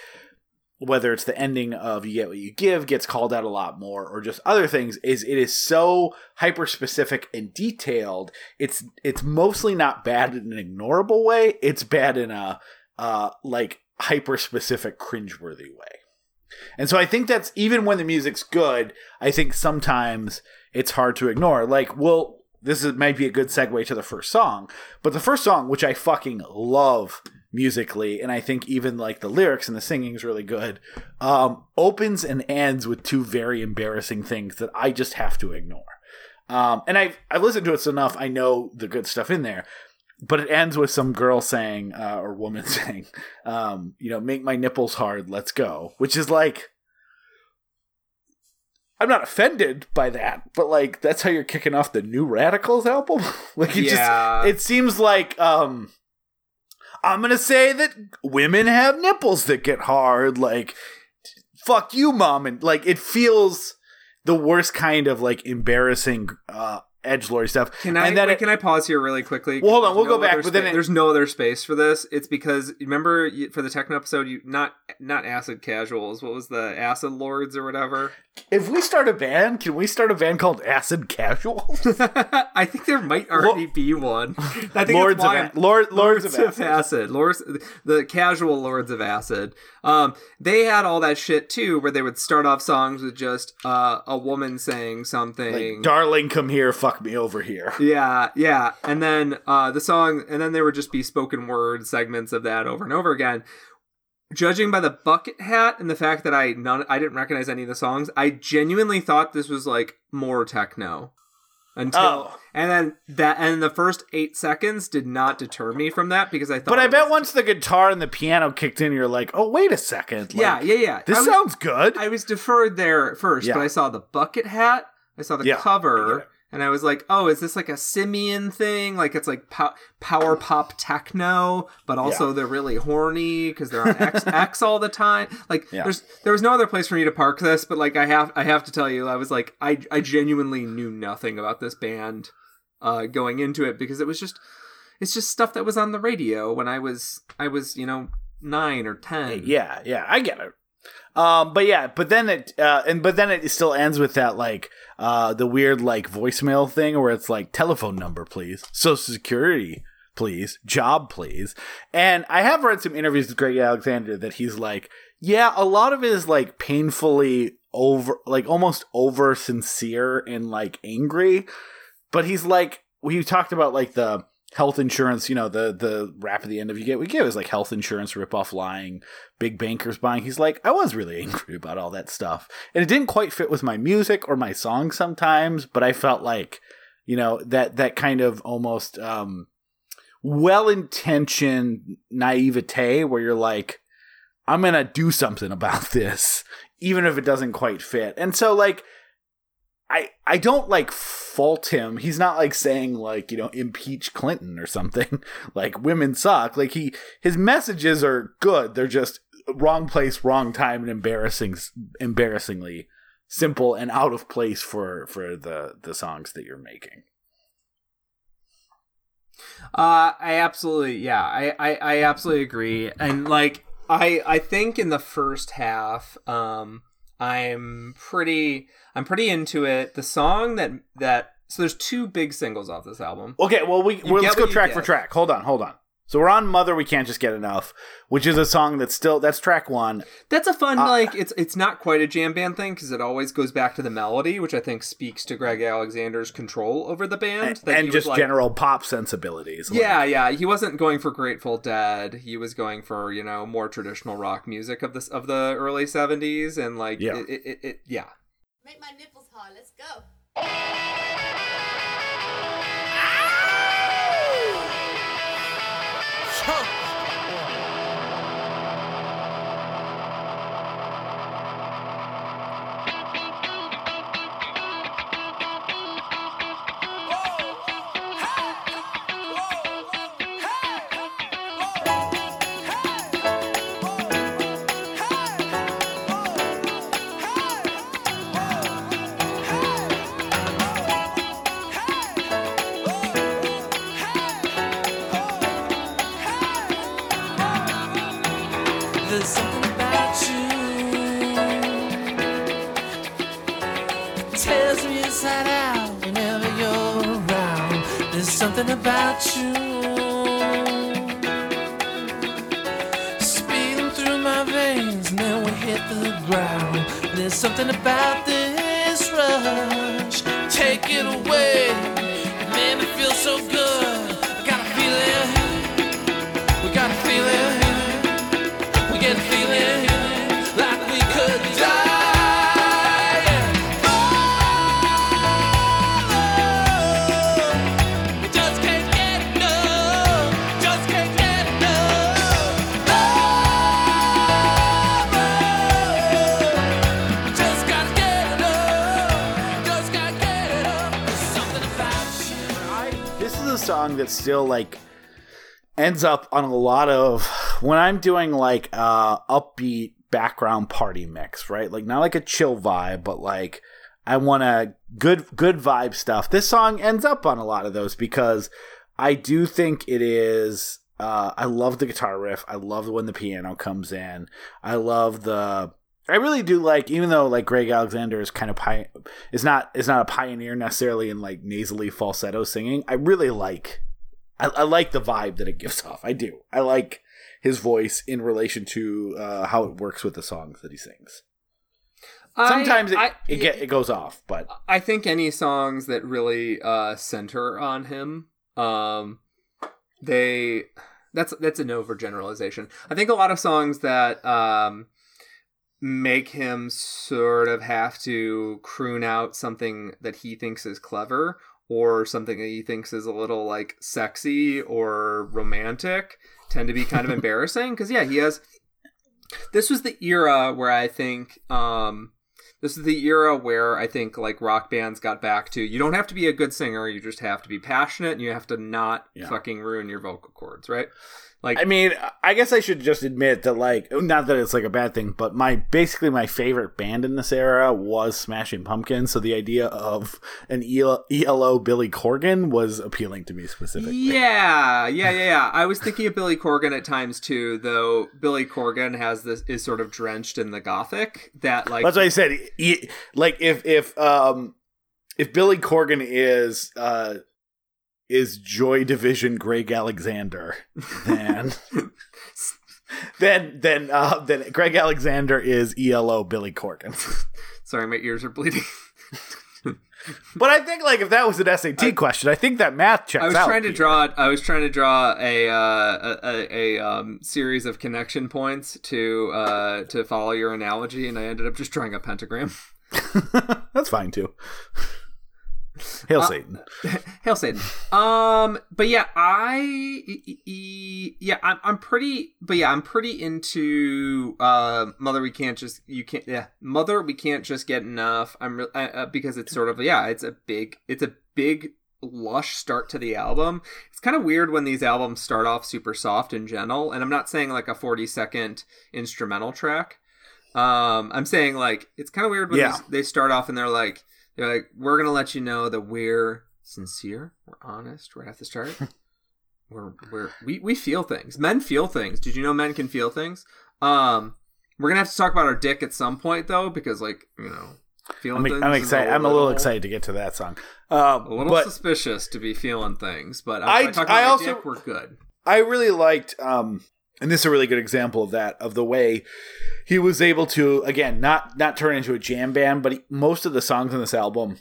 whether it's the ending of you get what you give gets called out a lot more or just other things is it is so hyper specific and detailed. It's it's mostly not bad in an ignorable way. It's bad in a uh like hyper specific cringeworthy way. And so i think that's even when the music's good i think sometimes it's hard to ignore. Like well this is, might be a good segue to the first song but the first song which i fucking love musically, and I think even like the lyrics and the singing is really good. Um, opens and ends with two very embarrassing things that I just have to ignore. Um, and I've I've listened to it enough. I know the good stuff in there, but it ends with some girl saying uh, or woman saying, um, you know, make my nipples hard, let's go, which is like. I'm not offended by that, but like that's how you're kicking off the New Radicals album. like it Yeah. just it seems like um I'm gonna say that women have nipples that get hard. Like, fuck you, mom, and like it feels the worst kind of like embarrassing uh edge lorry stuff. Can I And wait, it- can I pause here really quickly? Well, hold on, we'll go back, but then it- there's no other space for this. It's because remember for the techno episode, you not not acid casuals. What was the acid lords or whatever? If we start a band, can we start a band called Acid Casual? I think there might already be one. I think Lords of Lord, Lords, of Acid. acid. Lords, the casual lords of acid. Um, they had all that shit too, where they would start off songs with just uh, a woman saying something. Like, darling, come here, fuck me over here. Yeah, yeah. And then uh the song and then there would just be spoken word segments of that over and over again. Judging by the bucket hat and the fact that I none I didn't recognize any of the songs, I genuinely thought this was like more techno. Until Oh. and then that and the first eight seconds did not deter me from that because I thought But I bet was- once the guitar and the piano kicked in, you're like, oh, wait a second. Like, Yeah, yeah, yeah. This was, sounds good. I was deferred there at first, Yeah. but I saw the bucket hat, I saw the Yeah, cover. And I was like, "Oh, is this like a simian thing? Like it's like pow- power pop techno, but also they're really horny because they're on X, X all the time. Like Yeah. there's there was no other place for me to park this, but like I have I have to tell you, I was like I I genuinely knew nothing about this band uh, going into it because it was just it's just stuff that was on the radio when I was I was you know nine or ten. Yeah, yeah, I get it. Um, but yeah, but then it uh, and but then it still ends with that like uh the weird like voicemail thing where it's like telephone number please, social security please, job please. And I have read some interviews with Greg Alexander that he's like, yeah, a lot of it is like painfully over like almost over sincere and like angry. But he's like we talked about like the health insurance, you know, the the rap at the end of you get we give is like health insurance rip off lying, big bankers buying. He's like, I was really angry about all that stuff. And it didn't quite fit with my music or my song sometimes, but I felt like, you know, that that kind of almost um well intentioned naivete where you're like, I'm gonna do something about this, even if it doesn't quite fit. And so like I I don't like fault him. He's not like saying like, you know, impeach Clinton or something. like women suck. Like he his messages are good. They're just wrong place, wrong time and embarrassing embarrassingly simple and out of place for for the the songs that you're making. Uh, I absolutely, yeah, I, I, I absolutely agree, and like, I, I think in the first half, um, I'm pretty, I'm pretty into it. The song that that so there's two big singles off this album. Okay, well we well, let's go track for track. Hold on, hold on. So we're on Mother We Can't Just Get Enough, which is a song that's still that's track 1. That's a fun, Uh, like, it's it's not quite a jam band thing because it always goes back to the melody, which I think speaks to Greg Alexander's control over the band that he and was, just like- general pop sensibilities. Like- Yeah, yeah. He wasn't going for Grateful Dead. He was going for you know more traditional rock music of this of the early '70s, and like Yeah. it, it, it, it yeah. Make my nipples hard. Let's go. Speeding through my veins, then we hit the ground. There's something about still like ends up on a lot of when I'm doing like uh upbeat background party mix, right? Like not like a chill vibe, but like I want a good good vibe stuff. This song ends up on a lot of those because I do think it is uh I love the guitar riff. I love when the piano comes in. I love the I really do like, even though like Greg Alexander is kind of pi- is not is not a pioneer necessarily in like nasally falsetto singing. I really like, I, I like the vibe that it gives off. I do. I like his voice in relation to uh, how it works with the songs that he sings. Sometimes it, I, it get it goes off, but I think any songs that really uh, center on him, um, they that's that's an overgeneralization. I think a lot of songs that um, make him sort of have to croon out something that he thinks is clever or something that he thinks is a little like sexy or romantic tend to be kind of embarrassing because yeah he has this was the era where i think um this is the era where I think like rock bands got back to you don't have to be a good singer, you just have to be passionate and you have to not Yeah. fucking ruin your vocal cords, right? Like I mean, I guess I should just admit that, like, not that it's like a bad thing, but my basically my favorite band in this era was Smashing Pumpkins. So the idea of an ELO Billy Corgan was appealing to me specifically. Yeah, yeah, yeah, yeah. I was thinking of Billy Corgan at times too, though Billy Corgan has this is sort of drenched in the gothic that like That's what I said. He- like, if if um if Billy Corgan is uh is Joy Division Greg Alexander, then then then uh then Greg Alexander is ELO Billy Corgan. sorry, my ears are bleeding. But I think like if that was an SAT question, I think that math checks I was out. trying to here. draw. I was trying to draw a uh, a, a, a um, series of connection points to uh, to follow your analogy, and I ended up just drawing a pentagram. That's fine too. Hail Uh, Satan. Hail Satan. Um, but yeah, I yeah, I'm I'm pretty, but yeah, I'm pretty into uh, Mother. We can't just you can't yeah, Mother. We can't just get enough. I'm re- uh, uh, because it's sort of yeah, it's a big, it's a big lush start to the album. It's kind of weird when these albums start off super soft and gentle, and I'm not saying like a 40 second instrumental track. Um, I'm saying like it's kind of weird when Yeah. these, they start off and they're like they're like we're gonna let you know that we're sincere, we're honest right at the start. we're we're we we feel things. Men feel things. Did you know men can feel things? Um, we're gonna have to talk about our dick at some point though, because like you know, feeling I'm, things. I'm excited. I'm a little excited to get to that song. Um, A little suspicious to be feeling things, but I- I, I also- dick, we're good. I really liked, um, and this is a really good example of that of the way he was able to again not not turn into a jam band, but he, most of the songs on this album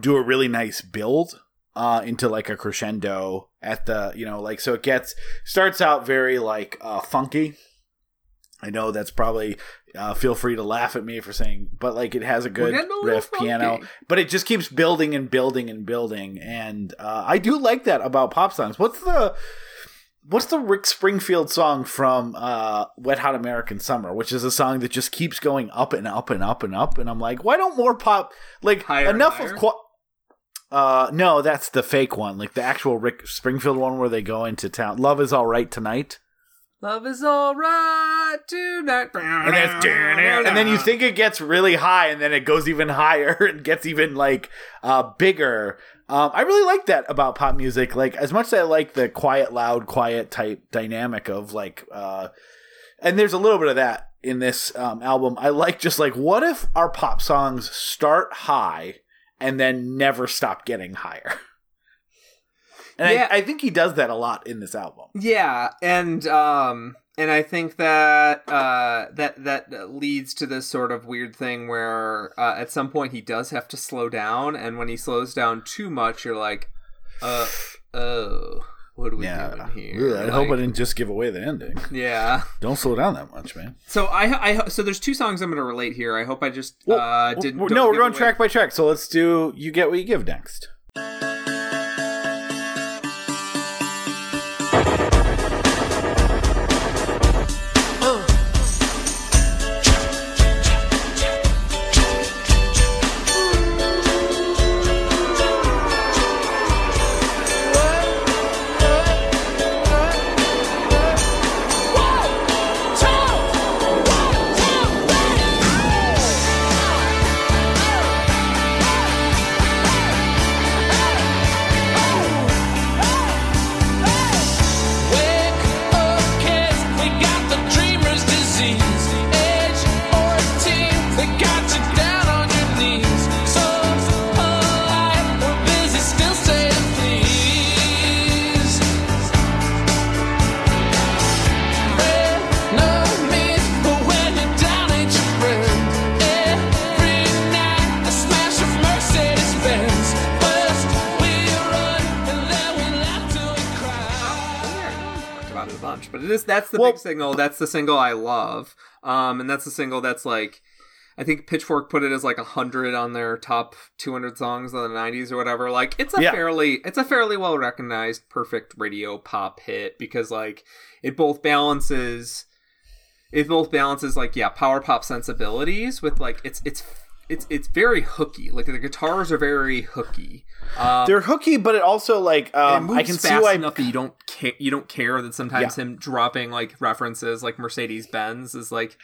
do a really nice build uh, into like a crescendo at the you know like so it gets starts out very like uh, funky. I know that's probably uh, feel free to laugh at me for saying, but like it has a good a riff piano, but it just keeps building and building and building, and uh, I do like that about pop songs. What's the what's the Rick Springfield song from uh, Wet Hot American Summer, which is a song that just keeps going up and up and up and up, and I'm like, why don't more pop like Higher enough higher? of qua- uh no, that's the fake one, like the actual Rick Springfield one where they go into town. Love is all right tonight. Love is alright tonight. and then and then you think it gets really high and then it goes even higher and gets even like uh bigger um i really like that about pop music like as much as i like the quiet loud quiet type dynamic of like uh and there's a little bit of that in this um album i like just like what if our pop songs start high and then never stop getting higher And Yeah. I, I think he does that a lot in this album. Yeah, and um and I think that uh that that leads to this sort of weird thing where uh, at some point he does have to slow down and when he slows down too much you're like uh oh what are we doing here? I hope I didn't just give away the ending. Yeah. Don't slow down that much, man. So I I so there's two songs I'm going to relate here. I hope I just Well, uh didn't well, no, we're going away- track by track. So let's do you get what you give next. The Well- big single. That's the single I love. Um, and that's the single that's like, I think Pitchfork put it as like hundred on their top 200 songs of the 90s or whatever. Like, it's a Yeah. fairly, it's a fairly well recognized, perfect radio pop hit because like it both balances, it both balances like yeah, power pop sensibilities with like it's it's it's it's very hooky. Like the guitars are very hooky. Um, They're hooky, but it also like and it um, I can see why. enough that you don't care. You don't care that sometimes him dropping like references like Mercedes Benz is like,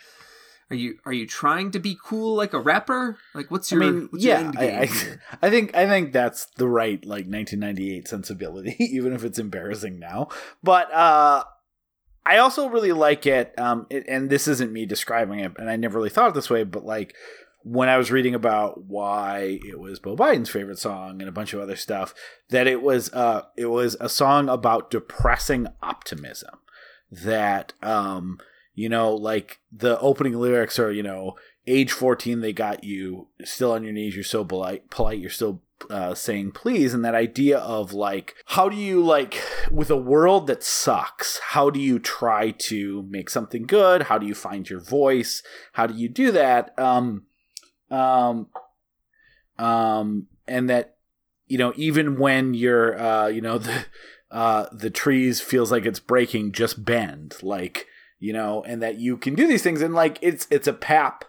are you are you trying to be cool like a rapper? Like what's I your mean, what's your yeah, end I, game I? I think I think that's the right like 1998 sensibility, even if it's embarrassing now. But uh, I also really like it. Um, it, and this isn't me describing it, and I never really thought it this way, but like when I was reading about why it was Bo Biden's favorite song and a bunch of other stuff, that it was uh, it was a song about depressing optimism. That um, you know, like the opening lyrics are, you know, age 14 they got you. Still on your knees you're so polite polite you're still uh, saying please. And that idea of like how do you like with a world that sucks how do you try to make something good? How do you find your voice? How do you do that? Um um um and that you know even when you're uh you know the uh the trees feels like it's breaking just bend like you know and that you can do these things and like it's it's a pap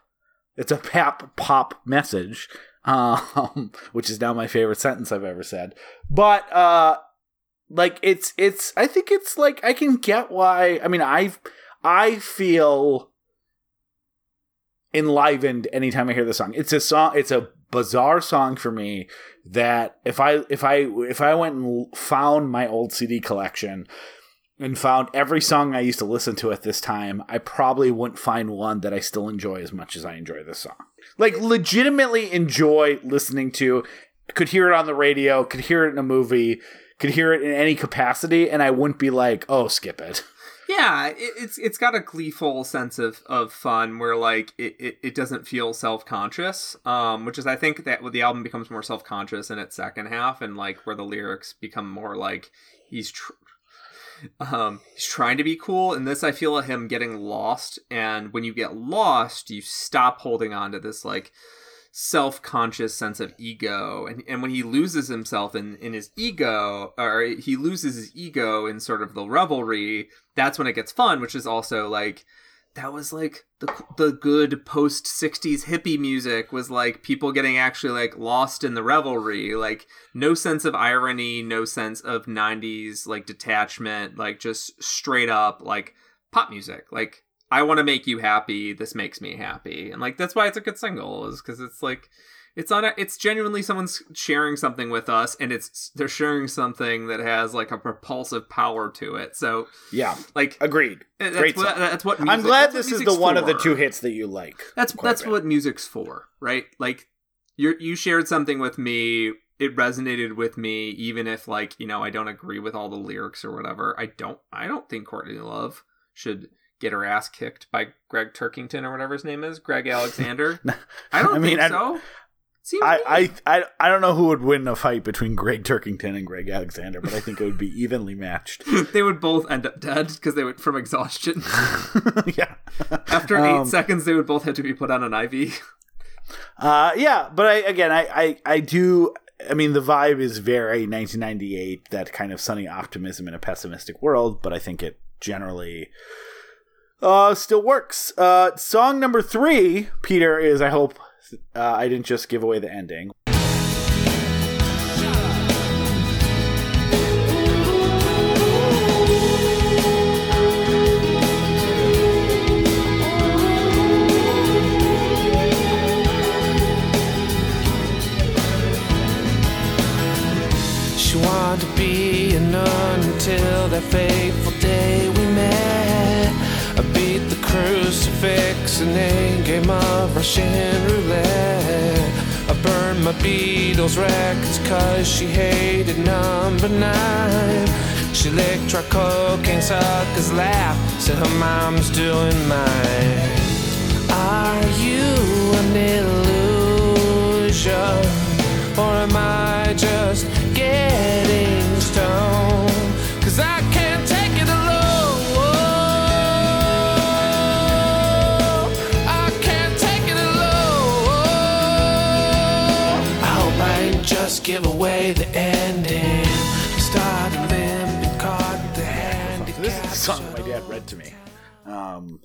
it's a pap pop message, um, which is now my favorite sentence I've ever said. But uh, like it's it's I think it's like I can get why. I mean, I I feel enlivened anytime I hear the song. It's a song. It's a bizarre song for me that if I if I if I went and found my old CD collection and found every song I used to listen to at this time, I probably wouldn't find one that I still enjoy as much as I enjoy this song. Like legitimately enjoy listening to could hear it on the radio, could hear it in a movie, could hear it in any capacity and I wouldn't be like, "Oh, skip it." Yeah, it, it's it's got a gleeful sense of, of fun where like it, it, it doesn't feel self conscious, um, which is I think that the album becomes more self conscious in its second half, and like where the lyrics become more like he's tr- um he's trying to be cool. And this I feel him getting lost, and when you get lost, you stop holding on to this like self-conscious sense of ego. And, and when he loses himself in, in his ego or he loses his ego in sort of the revelry that's when it gets fun which is also like that was like the the good post 60s hippie music was like people getting actually like lost in the revelry. Like no sense of irony no sense of 90s like detachment like just straight up like pop music. Like I want to make you happy. This makes me happy, and like that's why it's a good single, is because it's like it's on. A, it's genuinely someone's sharing something with us, and it's they're sharing something that has like a propulsive power to it. So Yeah, like agreed. Eh, that's Great what, song. that's what I'm glad this is the one of the two hits that you like. That's that's what music's for, right? Like you you shared something with me it resonated with me even if like you know I don't agree with all the lyrics or whatever. I don't I don't think Courtney Love should get her ass kicked by Gregg Turkington or whatever his name is, Greg Alexander. I don't I mean, think so. I. I, I, I don't know who would win a fight between Gregg Turkington and Greg Alexander, but I think it would be evenly matched. they would both end up dead because they would from exhaustion. yeah. After eight Um, seconds, they would both have to be put on an IV. Uh, yeah, but I again, I, I, I do. I mean, the vibe is very 1998, that kind of sunny optimism in a pessimistic world. But I think it generally uh, still works. Uh, song number three, Peter, is I hope uh, I didn't just give away the ending. She wanted to be a nun until that fateful crucifix and then game of Russian roulette. I burned my Beatles records cause she hated number nine. She licked her cocaine sucker's laugh, said her mom's doing mine. Are you an illusion? Or am I just getting stoned? Cause I just give away the ending. Started limping, caught the handicap. This is the song my dad read to me, um,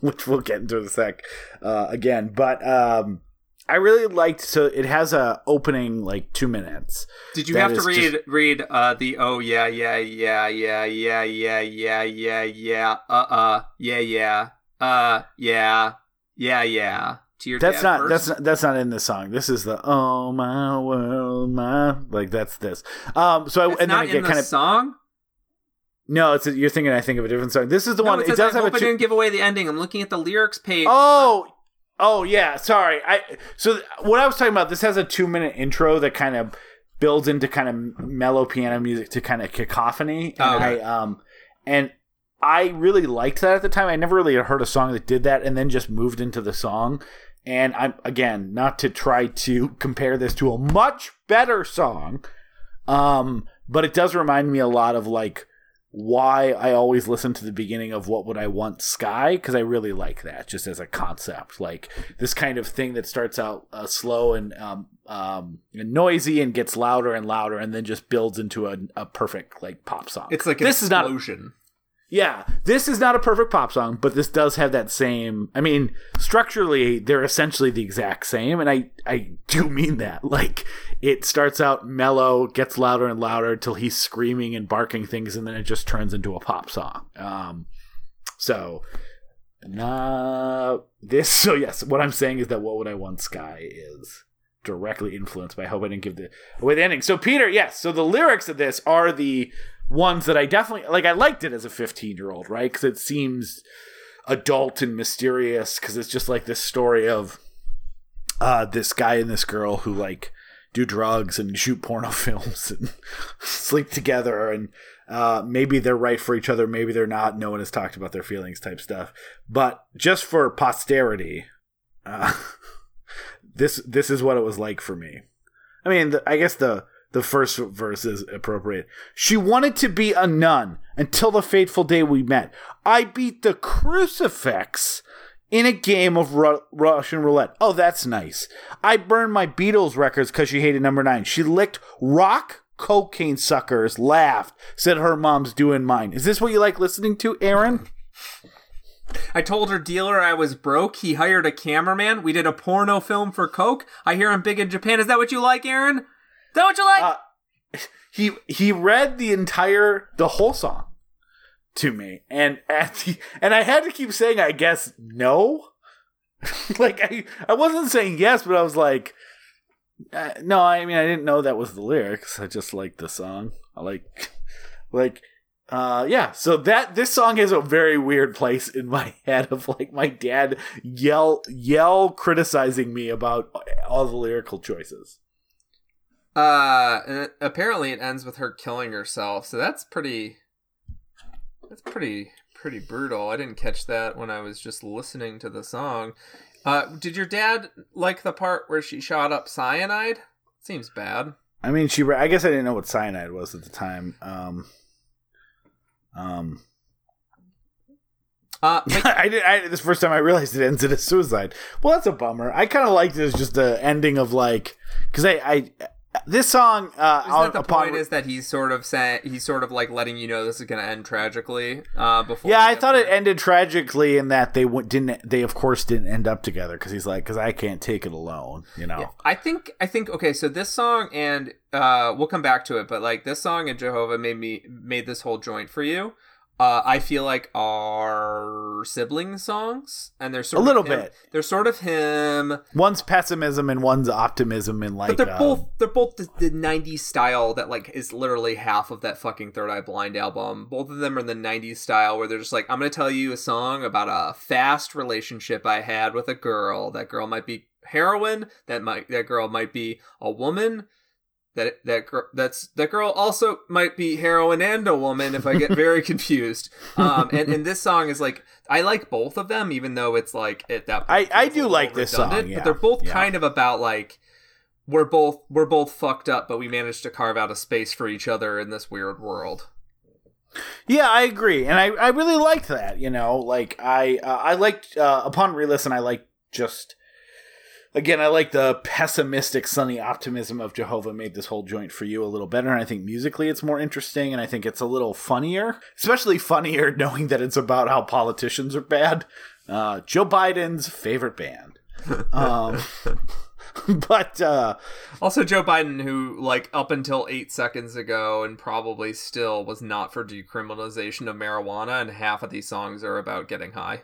which we'll get into in a sec uh, again. But um, I really liked. So it has a opening like two minutes. Did you That have to read just- read uh the oh yeah yeah yeah yeah yeah yeah yeah yeah yeah uh uh yeah yeah uh yeah yeah yeah to your That's not first? that's not that's not in the song. This is the oh my world my like that's this. Um, so I, It's and then I get in the kind of song. no. It's you're thinking I think of a different song. This is the No, one. it, It, does I have a hope I didn't give away the ending. I'm looking at the lyrics page. Oh, oh yeah. Sorry. I so th- what I was talking about. This has a two minute intro that kind of builds into kind of mellow piano music to kind of cacophony. And Oh, okay. I um and I really liked that at the time. I never really heard a song that did that, and then just moved into the song. And I'm again not to try to compare this to a much better song, um, but it does remind me a lot of like why I always listen to the beginning of What Would I Want Sky because I really like that just as a concept. Like this kind of thing that starts out uh, slow and um, um, and noisy and gets louder and louder and then just builds into a, a perfect like pop song. It's like an this is not explosion. Yeah, this is not a perfect pop song, but this does have that same. I mean, structurally, they're essentially the exact same, and I I do mean that. Like, it starts out mellow, gets louder and louder till he's screaming and barking things, and then it just turns into a pop song. Um, so, nah, this. So yes, what I'm saying is that what would I want Sky is directly influenced by. I hope I didn't give the away the ending. So Peter, yes. So the lyrics of this are the ones that I definitely like. I liked it as a 15 year old, right? Because it seems adult and mysterious. Because it's just like this story of uh, this guy and this girl who like do drugs and shoot porno films and sleep together and uh, maybe they're right for each other maybe they're not no one has talked about their feelings type stuff but just for posterity uh, this this is what it was like for me i mean the, i guess the the first verse is appropriate she wanted to be a nun until the fateful day we met i beat the crucifix in a game of Ru- Russian roulette. Oh, that's nice. I burned my Beatles records because she hated number nine. She licked rock cocaine suckers, laughed, said her mom's doing mine. Is this what you like listening to, Aaron? I told her dealer I was broke. He hired a cameraman. We did a porno film for Coke. I hear I'm big in Japan. Is that what you like, Aaron? That what you like? Uh, he he read the entire the whole song to me. And at the, and I had to keep saying I guess no. Like I I wasn't saying yes but I was like uh, no I mean I didn't know that was the lyrics. I just like the song. I like like uh yeah. So that this song has a very weird place in my head of like my dad yell yell criticizing me about all the lyrical choices Uh, and apparently it ends with her killing herself. So that's pretty. That's pretty pretty brutal. I didn't catch that when I was just listening to the song. Uh, did your dad like the part where she shot up cyanide? Seems bad. I mean, she. I guess I didn't know what cyanide was at the time. Um, um, Uh, but I did. I, this first time I realized it ends in a suicide. Well, that's a bummer. I kind of liked it as just the ending of like because I, I this song uh, Isn't that the point is that he's sort of saying he's sort of like letting you know this is going to end tragically uh, before. yeah, I thought it ended tragically in that they w- didn't. They of course didn't end up together because he's like because I can't take it alone. You know. Yeah, I think I think okay. So this song and uh, we'll come back to it, but like this song and Jehovah made me made this whole joint for you. Uh, I feel like are sibling songs, and they're sort A of little him- bit. They're sort of him, One's pessimism and one's optimism and like. but they're both they're both the, the '90s style that like is literally half of that fucking Third Eye Blind album. Both of them are in the '90s style where they're just like, I'm gonna tell you a song about a fast relationship I had with a girl. That girl might be heroin. That might that girl might be a woman. That that girl that's that girl also might be heroin and a woman if I get very confused. Um, and and this song is like I like both of them, even though it's like at that. I- point I a do like this song, yeah, but they're both yeah. kind of about like we're both we're both fucked up, but we managed to carve out a space for each other in this weird world. Yeah, I agree, and I, I really liked that. You know, like I uh, I liked uh, upon re-listen, I like just again, I like the pessimistic, sunny optimism of Jehovah made this whole joint for you a little better. And I think musically it's more interesting, and I think it's a little funnier, especially funnier knowing that it's about how politicians are bad. Uh, Joe Biden's favorite band. Um, but uh, Also, Joe Biden, who like up until eight seconds ago and probably still was not for decriminalization of marijuana, and half of these songs are about getting high.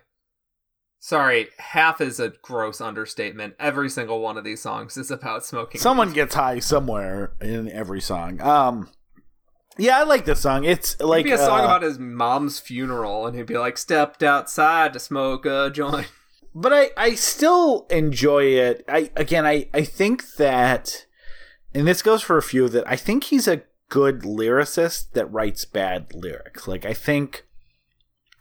Sorry, half is a gross understatement. Every single one of these songs is about smoking. Someone weed. gets high somewhere in every song. Um, yeah, I like this song. It's like It'd be a song uh, about his mom's funeral, and he'd be like, "Stepped outside to smoke a joint." but I I still enjoy it. I again I I think that, and this goes for a few that I think he's a good lyricist that writes bad lyrics. Like I think.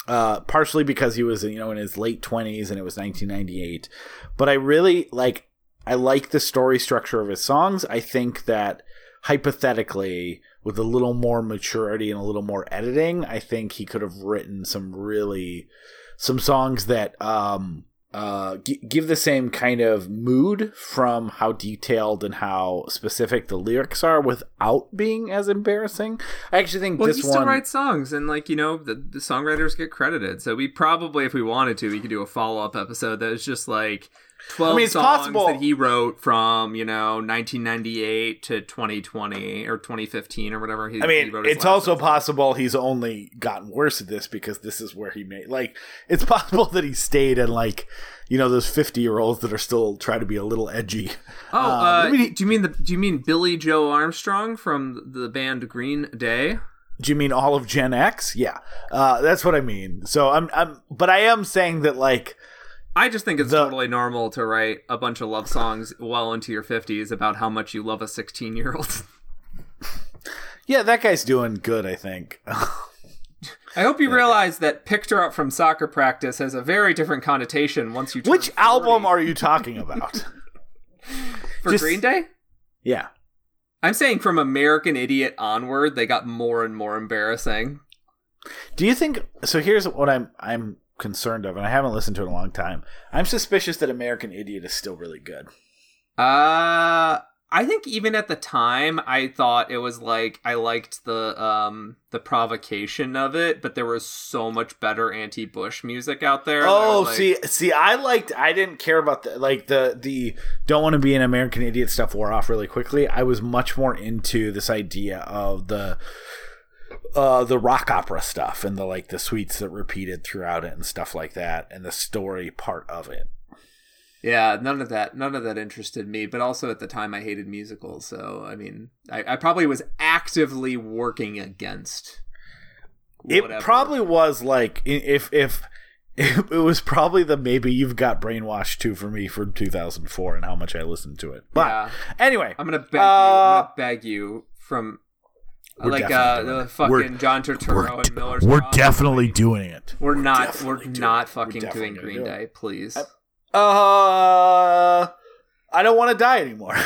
Uh, partially because he was, you know, in his late twenties and it was 1998, but I really like, I like the story structure of his songs. I think that hypothetically, with a little more maturity and a little more editing, I think he could have written some really some songs that um uh g- give the same kind of mood from how detailed and how specific the lyrics are without being as embarrassing. I actually think Well, this he still one writes songs, and like you know, the, the songwriters get credited. So we probably, if we wanted to, we could do a follow up episode that is just like twelve I mean, it's songs possible- that he wrote from you know 1998 to 2020 or 2015 or whatever. He, I he mean, wrote it's also song. possible he's only gotten worse at this because this is where he made like it's possible that he stayed in like you know those 50 year olds that are still trying to be a little edgy. Oh, uh, mean, do you mean the? Do you mean Billie Joe Armstrong from the band Green Day? Do you mean all of Gen X? Yeah, uh, that's what I mean. So I'm, I'm, but I am saying that like I just think it's The- totally normal to write a bunch of love songs well into your 50s about how much you love a 16 year old. Yeah, that guy's doing good, I think. I hope you realize that picked her up from soccer practice has a very different connotation once you Which 40. album are you talking about? for just- Green Day? yeah. I'm saying from American Idiot onward, they got more and more embarrassing. Do you think so here's what I'm I'm concerned of and I haven't listened to it in a long time. I'm suspicious that American Idiot is still really good. Uh I think even at the time I thought it was like I liked the um the provocation of it, but there was so much better anti-Bush music out there. Oh, like- see see I liked I didn't care about the like the the don't want to be an American Idiot stuff wore off really quickly. I was much more into this idea of the uh the rock opera stuff and the like the suites that repeated throughout it and stuff like that and the story part of it. Yeah, none of that none of that interested me, but also at the time I hated musicals, so I mean I, I probably was actively working against It probably was like if if it, was probably the maybe you've got brainwashed too for me for 2004 and how much I listened to it. But Yeah. anyway, I'm gonna beg you. Uh, I'm gonna beg you from We're like uh, the fucking We're- John Turturro and Miller's we're Cross. definitely doing it. We're not. definitely We're doing it. not We're fucking doing Green do. Day, please. Uh, I don't want to die anymore.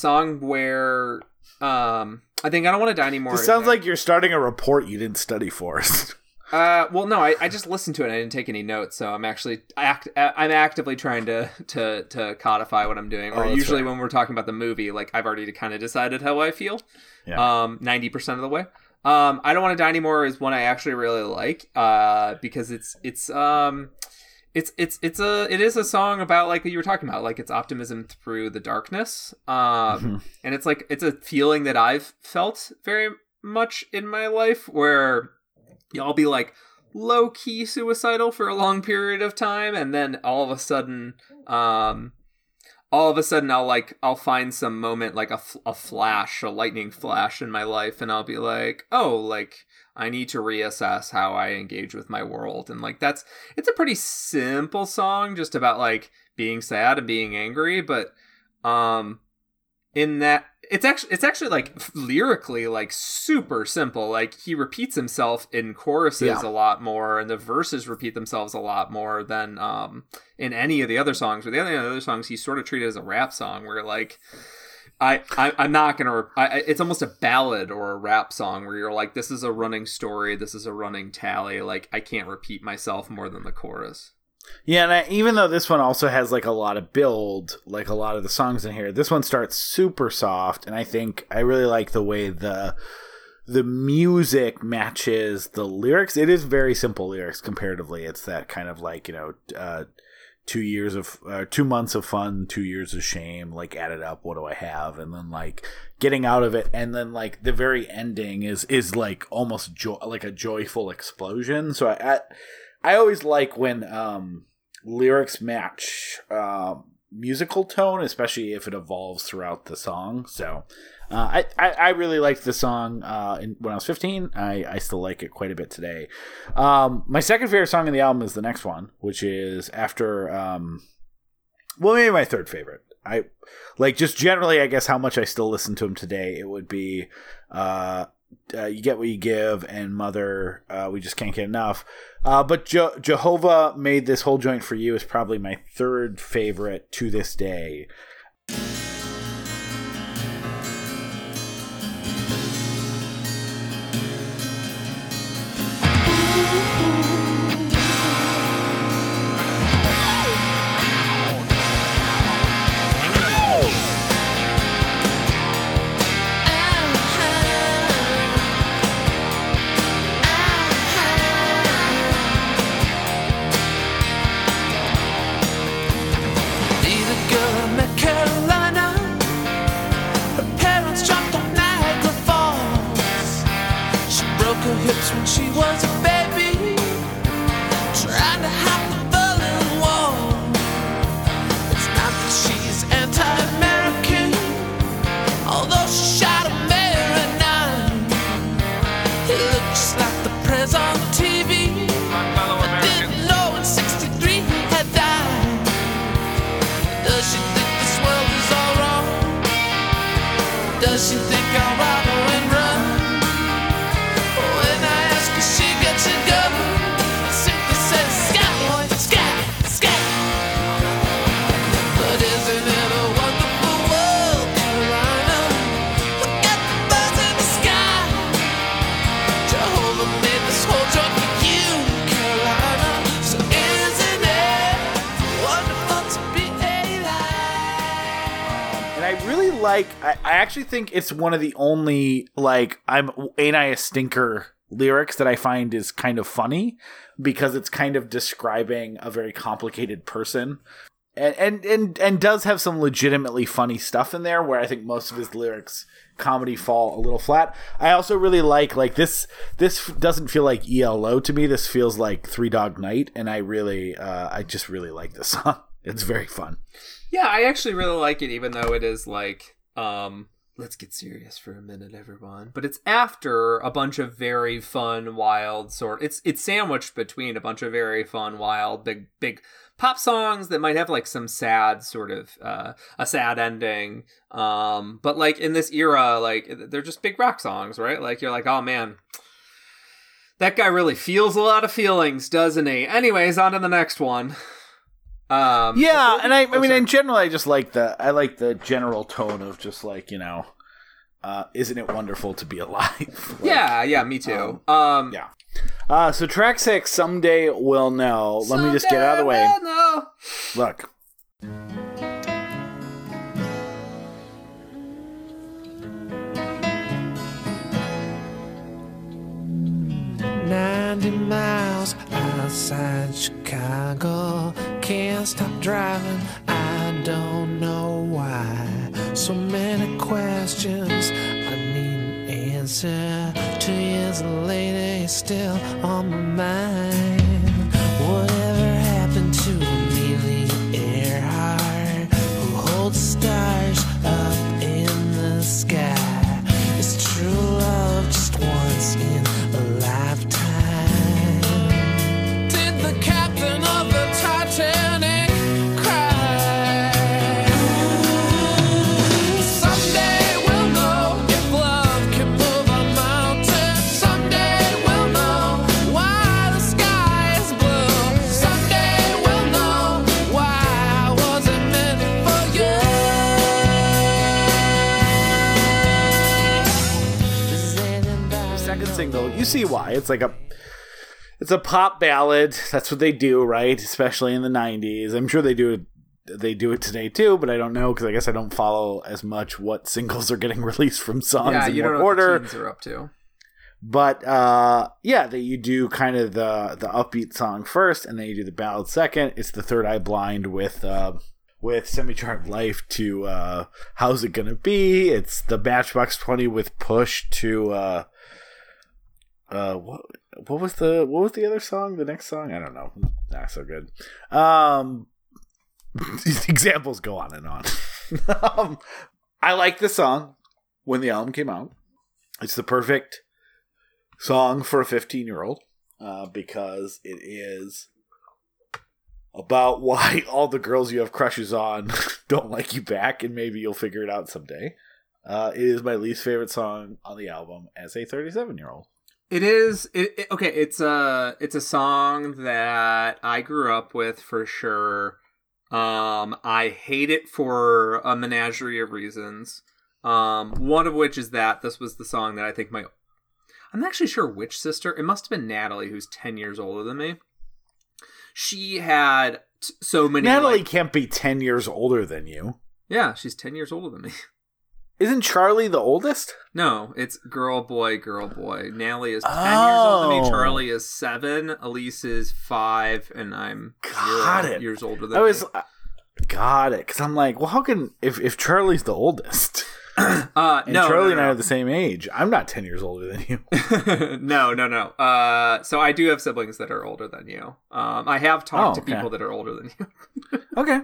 song where um, I think I don't want to die anymore. This sounds like you're starting a report you didn't study for. Uh, well, no, I, I just listened to it. and I didn't take any notes, so I'm actually act I'm actively trying to to to codify what I'm doing. Oh, Or that's usually fair. when we're talking about the movie, like I've already kind of decided how I feel. Yeah. Um, ninety percent of the way. Um, I don't want to die anymore is one I actually really like. Uh, because it's it's um. It's it's it's a it is a song about like what you were talking about like it's optimism through the darkness um Mhm. and it's like it's a feeling that I've felt very much in my life where y'all be like low key suicidal for a long period of time and then all of a sudden um all of a sudden I'll like I'll find some moment like a, flash a lightning flash in my life and I'll be like oh like I need to reassess how I engage with my world. And like that's it's a pretty simple song just about like being sad and being angry but um in that it's actually it's actually like lyrically like super simple like he repeats himself in choruses Yeah. a lot more and the verses repeat themselves a lot more than um in any of the other songs but the other, other songs he's sort of treated as a rap song where like I, I I'm not gonna. I- it's almost a ballad or a rap song where you're like, this is a running story, this is a running tally. Like I can't repeat myself more than the chorus. Yeah, and I, even though this one also has like a lot of build, like a lot of the songs in here, this one starts super soft, and I think I really like the way the the music matches the lyrics. It is very simple lyrics comparatively. It's that kind of like you know, uh, two years of uh, two months of fun, two years of shame. Like added up, what do I have? And then like getting out of it, and then like the very ending is is like almost joy, like a joyful explosion. So I. I I always like when um, lyrics match um, musical tone, especially if it evolves throughout the song. So uh, I, I I really liked the song uh, in, when I was 15. I, I still like it quite a bit today. Um, my second favorite song in the album is the next one, which is after um, well maybe my third favorite. I like just generally I guess how much I still listen to him today. It would be uh, uh, you get what you give and mother uh, we just can't get enough. Uh, but Je- jehovah made this whole joint for you is probably my third favorite to this day actually think it's one of the only like I'm ain't I a stinker lyrics that I find is kind of funny because it's kind of describing a very complicated person. And, and and and does have some legitimately funny stuff in there where I think most of his lyrics comedy fall a little flat. I also really like like this this doesn't feel like ELO to me. This feels like Three Dog Night and I really uh I just really like this song. It's very fun. Yeah, I actually really like it, even though it is like, um, let's get serious for a minute, everyone. But it's after a bunch of very fun, wild sort. It's it's sandwiched between a bunch of very fun, wild, big big pop songs that might have like some sad sort of uh, a sad ending. Um, but like in this era, like they're just big rock songs, right? Like you're like, oh man. That guy really feels a lot of feelings, doesn't he? Anyways, on to the next one. Um, Yeah, and I, I Oh, mean, in general, I just like the I like the general tone of just like you know, uh, isn't it wonderful to be alive? Like, yeah, yeah, me too. Um, yeah. Uh, so track six, someday we'll know. Let me just get out of the way. We'll know. Look, 90 miles outside Chicago. Can't stop driving, I don't know why. So many questions I need an answer. Two years later, you're still on my mind. Whatever happened to Amelia Earhart, who holds stars see why? It's like a, it's a pop ballad. That's what they do, right? Especially in the '90s. I'm sure they do it. They do it today too, but I don't know because I guess I don't follow as much what singles are getting released from songs Yeah, in you what don't know order. what are up to. but uh yeah that you do kind of the the upbeat song first and then you do the ballad second it's the third eye blind with uh with semi-charmed life to uh how's it gonna be it's the matchbox 20 with push to uh uh what what was the what was the other song? The next song? I don't know. Not so good. Um these examples go on and on. Um, i like the song when the album came out. It's the perfect song for a 15 year old uh, because it is about why all the girls you have crushes on don't like you back, and maybe you'll figure it out someday. Uh, it is my least favorite song on the album as a 37 year old. It is it, it- okay. It's a it's a song that I grew up with for sure. Um, I hate it for a menagerie of reasons. Um, one of which is that this was the song that I think my I'm not actually sure which sister. It must have been Natalie, who's ten years older than me. She had t- so many. Natalie like- can't be 10 years older than you. yeah, she's ten years older than me. Isn't Charlie the oldest? No, it's girl, boy, girl, boy. Natalie is 10 years older than me. Oh. Charlie is 7. Elise is 5. And I'm Got zero it. years older than I was. me. Got it. Because I'm like, well, how can. If, if Charlie's the oldest, Uh, and no, Charlie no, and I no. are the same age, I'm not 10 years older than you. no, no, no. Uh, so I do have siblings that are older than you. Um, I have talked Oh, to okay. people that are older than you. Okay.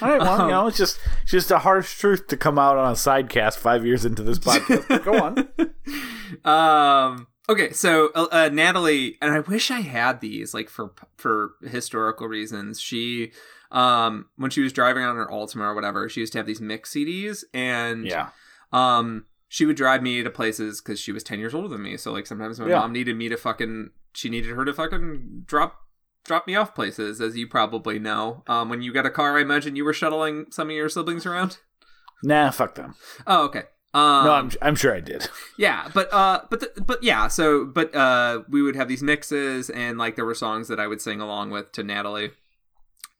All right. Well, Um, you know, it's just just a harsh truth to come out on a sidecast five years into this podcast. Go on. um okay so uh, uh, natalie and i wish i had these like for for historical reasons she um when she was driving on her altima or whatever she used to have these mix cds and Yeah. um she would drive me to places because she was 10 years older than me so like sometimes my Yeah. mom needed me to fucking she needed her to fucking drop drop me off places as you probably know um when you got a car i imagine you were shuttling some of your siblings around Nah, fuck them. oh okay um, No, I'm I'm sure I did. yeah, but uh, but the, but yeah, so but uh, we would have these mixes, and like there were songs that I would sing along with to Natalie,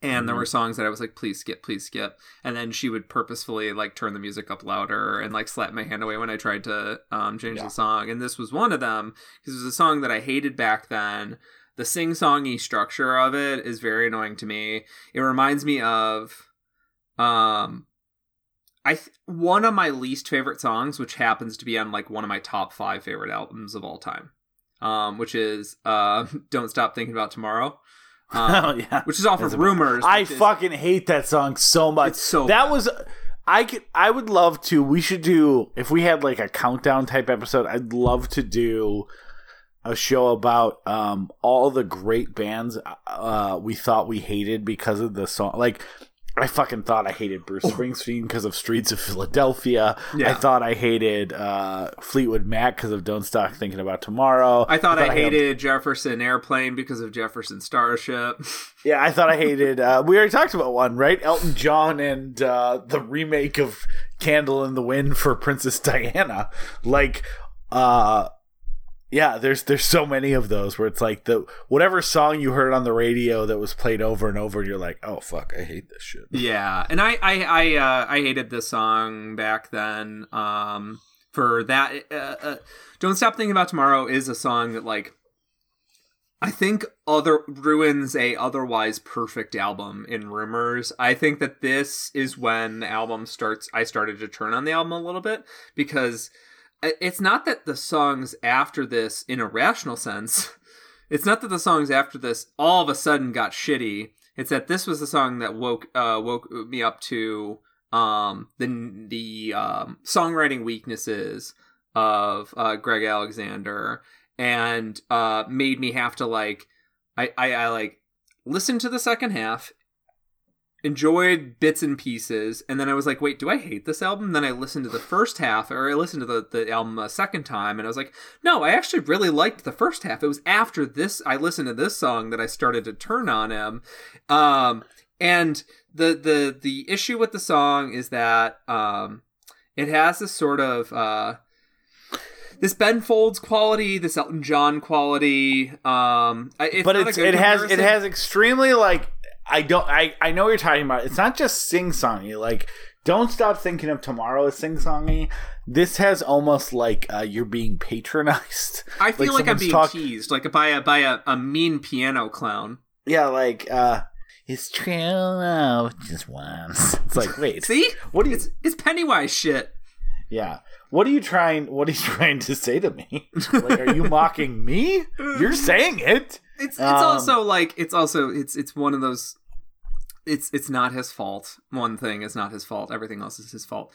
And there Mhm. were songs that I was like, please skip, please skip. And then she would purposefully like turn the music up louder and like slap my hand away when I tried to um, change Yeah. the song. And this was one of them because it was a song that I hated back then. The sing songy structure of it is very annoying to me. It reminds me of um I th- one of my least favorite songs, which happens to be on like one of my top five favorite albums of all time, um, which is uh, "Don't Stop Thinking About Tomorrow," um, oh yeah. which is off That's of Rumors. I is- fucking hate that song so much. It's so that bad. was I could I would love to we should do if we had like a countdown type episode I'd love to do a show about um all the great bands uh we thought we hated because of the song like I fucking thought I hated Bruce Springsteen because of Streets of Philadelphia. Yeah. I thought I hated uh, Fleetwood Mac because of Don't Stop Thinking About Tomorrow. I thought I, hated Jefferson Airplane because of Jefferson Starship. Yeah, I thought I hated. Uh, we already talked about one, right? Elton John and uh, the remake of "Candle in the Wind" for Princess Diana. Like, uh, yeah, there's there's so many of those where it's like the whatever song you heard on the radio that was played over and over, you're like, oh fuck, I hate this shit. yeah, and I I I, uh, I hated this song back then. Um, for that, uh, uh, "Don't Stop Thinking About Tomorrow" is a song that like I think other ruins a otherwise perfect album in rumors. I think that this is when the album starts I started to turn on the album a little bit because it's not that the songs after this in a rational sense it's not that the songs after this all of a sudden got shitty. It's that this was the song that woke uh woke me up to um the the um songwriting weaknesses of uh Gregg Alexander and uh made me have to like I, I I like listen to the second half enjoyed bits and pieces and then i was like wait do i hate this album? Then i listened to the first half or i listened to the, the album a second time and i was like no i actually really liked the first half. It was after this i listened to this song that i started to turn on him. Um and the the the issue with the song is that um it has this sort of uh this Ben Folds quality, this Elton John quality. Um, it's but it's it has it has extremely like I don't I I know what you're talking about. It's not just sing songy. Like don't stop thinking of tomorrow is sing songy. This has almost like uh, you're being patronized. I feel like, I'm being talk- teased, like by a by a, a mean piano clown. Yeah, like uh it's true love just once. It's like wait, See, what do you? it's it's Pennywise shit. Yeah, what are you trying? What are you trying to say to me? Like, are you mocking me? You're saying it. It's it's Um, also like it's also it's it's one of those. It's it's not his fault. One thing is not his fault. Everything else is his fault.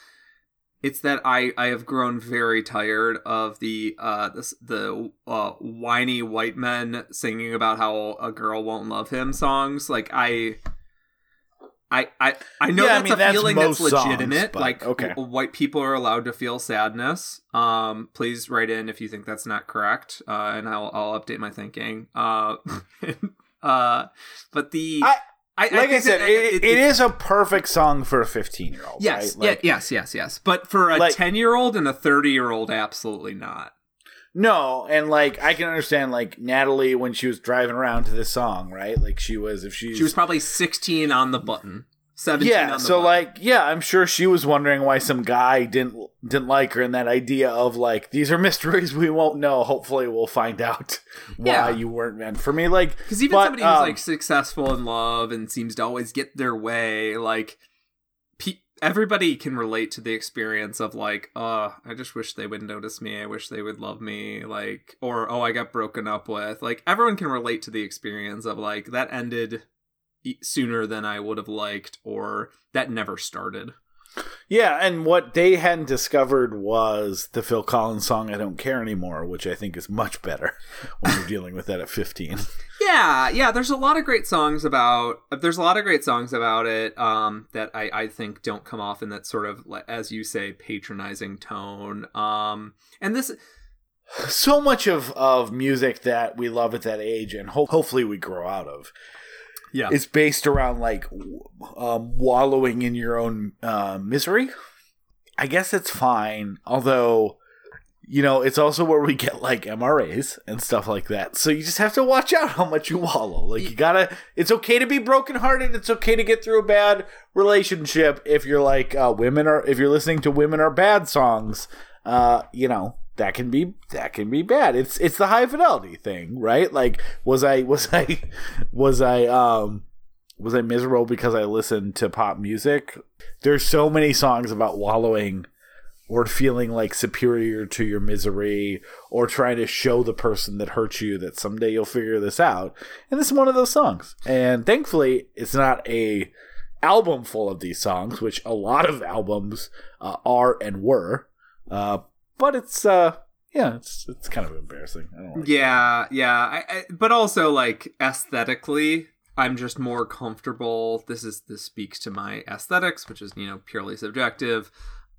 It's that I I have grown very tired of the uh this, the uh whiny white men singing about how a girl won't love him songs. Like I. I, I, I know Yeah, I that's mean, a that's feeling that's most songs, legitimate. but like, okay. w- white people are allowed to feel sadness. Um, please write in if you think that's not correct, uh, and I'll I'll update my thinking. Uh, uh, but the I- I, Like I, think said, that uh, it, it it's- a perfect song for a 15 year old. Yes, right? Like, yes, yes, yes. But for a Like- ten-year-old and a thirty-year-old, absolutely not. No, and like I can understand like Natalie when she was driving around to this song, right? Like she was if she's She was probably sixteen on the button, seventeen. yeah. on the So like yeah, I'm sure she was wondering why some guy didn't didn't like her, and that idea of like these are mysteries we won't know. Hopefully, we'll find out why Yeah. you weren't meant for me. Like Because even but, somebody who's um, like successful in love and seems to always get their way, like pe- everybody can relate to the experience of like, uh, I just wish they would notice me. I wish they would love me. Like, or oh, I got broken up with. Like, everyone can relate to the experience of like that ended sooner than I would have liked, or that never started. Yeah, and what they hadn't discovered was the Phil Collins song "I Don't Care Anymore," which I think is much better when you're dealing with that at 15. Yeah, yeah. There's a lot of great songs about. There's a lot of great songs about it um, that I, I think don't come off in that sort of, as you say, patronizing tone. Um, and this, So much of of music that we love at that age, and ho- hopefully we grow out of, yeah, is based around like um, wallowing in your own uh, misery. I guess it's fine, although you know, it's also where we get like MRAs and stuff like that. So you just have to watch out how much you wallow. Like you gotta. It's okay to be brokenhearted. It's okay to get through a bad relationship if you're like uh, women are. If you're listening to women are bad songs, uh, you know that can be that can be bad. It's it's the high fidelity thing, right? Like was I was I was I um was I miserable because I listened to pop music? There's so many songs about wallowing or feeling like superior to your misery or trying to show the person that hurt you that someday you'll figure this out. And this is one of those songs. And thankfully, it's not a album full of these songs, which a lot of albums uh, are and were. Uh, but it's uh yeah, it's it's kind of embarrassing. I don't like Yeah, yeah. I, I, but also like aesthetically, I'm just more comfortable. This is this speaks to my aesthetics, which is you know purely subjective.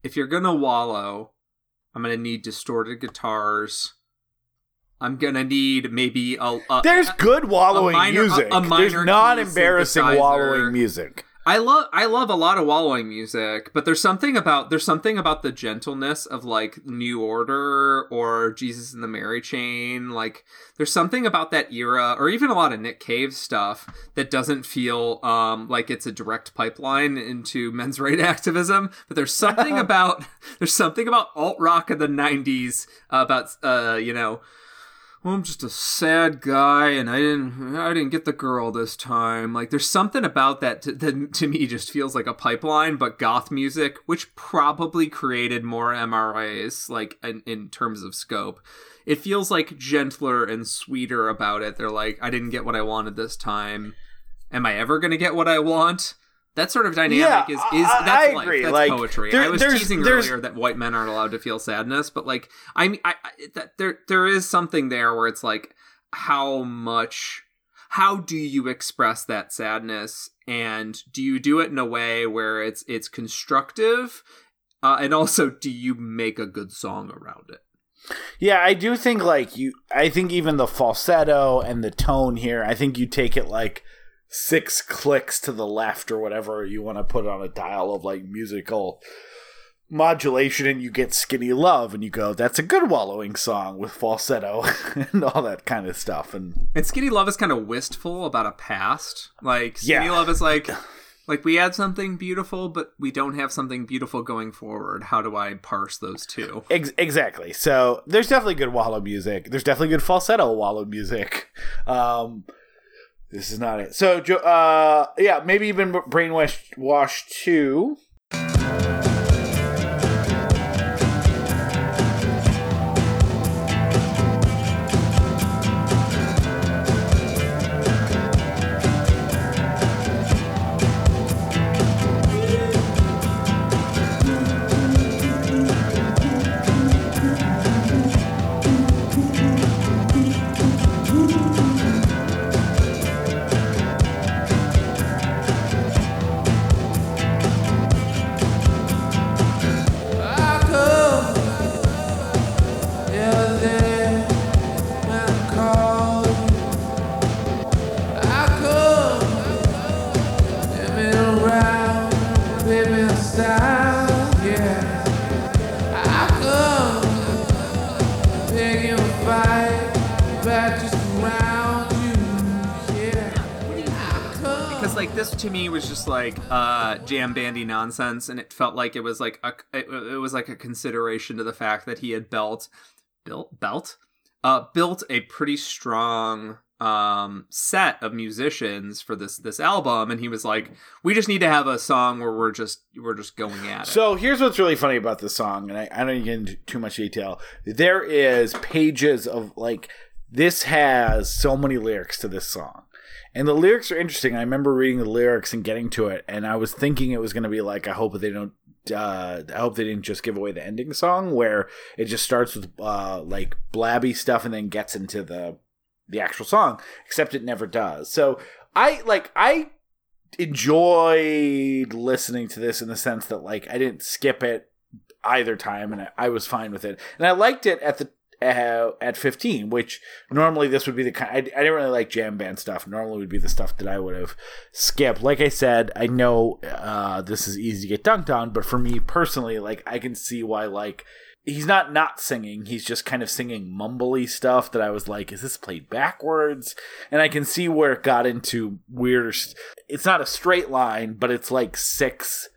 If you're gonna wallow, I'm gonna need distorted guitars. I'm gonna need maybe a. a There's good wallowing minor- music. a minor There's not embarrassing wallowing music. I love I love a lot of wallowing music, but there's something about there's something about the gentleness of like New Order or Jesus and the Mary Chain. Like there's something about that era, or even a lot of Nick Cave stuff that doesn't feel um like it's a direct pipeline into men's right activism. But there's something about there's something about alt rock of the '90s about uh you know well, I'm just a sad guy, and I didn't, I didn't get the girl this time. Like, there's something about that to, that to me just feels like a pipeline, but goth music, which probably created more MRAs, like in, in terms of scope. It feels like gentler and sweeter about it. They're like, I didn't get what I wanted this time. Am I ever gonna get what I want? That sort of dynamic Yeah, is is I- that's I life. agree. That's Like, poetry. there- I was there's- teasing there's- earlier that white men aren't allowed to feel sadness, but like I mean, I, I that there there is something there where it's like how much how do you express that sadness and do you do it in a way where it's it's constructive uh, and also do you make a good song around it Yeah, I do think like you. I think even the falsetto and the tone here. I think you take it like six clicks to the left or whatever you want to put on a dial of like musical modulation, and you get "Skinny Love," and you go, "That's a good wallowing song with falsetto and all that kind of stuff." And and skinny love is kind of wistful about a past like skinny Yeah. love is like like we had something beautiful but we don't have something beautiful going forward how do i parse those two Ex- exactly. So there's definitely good wallow music. There's definitely good falsetto wallow music. Um, this is not it. So, uh, yeah, maybe even Brainwash Wash 2. Like uh jam bandy nonsense and it felt like it was like a it, it was like a consideration to the fact that he had built built belt uh built a pretty strong um set of musicians for this this album and he was like we just need to have a song where we're just we're just going at it So here's what's really funny about this song, and I, I don't get into too much detail. There is pages of like this has so many lyrics to this song. And the lyrics are interesting. I remember reading the lyrics and getting to it, and I was thinking it was going to be like, I hope they don't. Uh, I hope they didn't just give away the ending song where it just starts with uh, like blabby stuff and then gets into the the actual song. Except it never does. So I like I enjoyed listening to this in the sense that like I didn't skip it either time and I, I was fine with it and I liked it at the uh, at 15 which normally this would be the kind I, I didn't really like jam band stuff. Normally would be the stuff that I would have skipped. Like I said I know uh, this is easy to get dunked on but for me personally like I can see why like he's not not singing. He's just kind of singing mumbly stuff that i was like is this played backwards? And i can see where it got into weird it's not a straight line but it's like six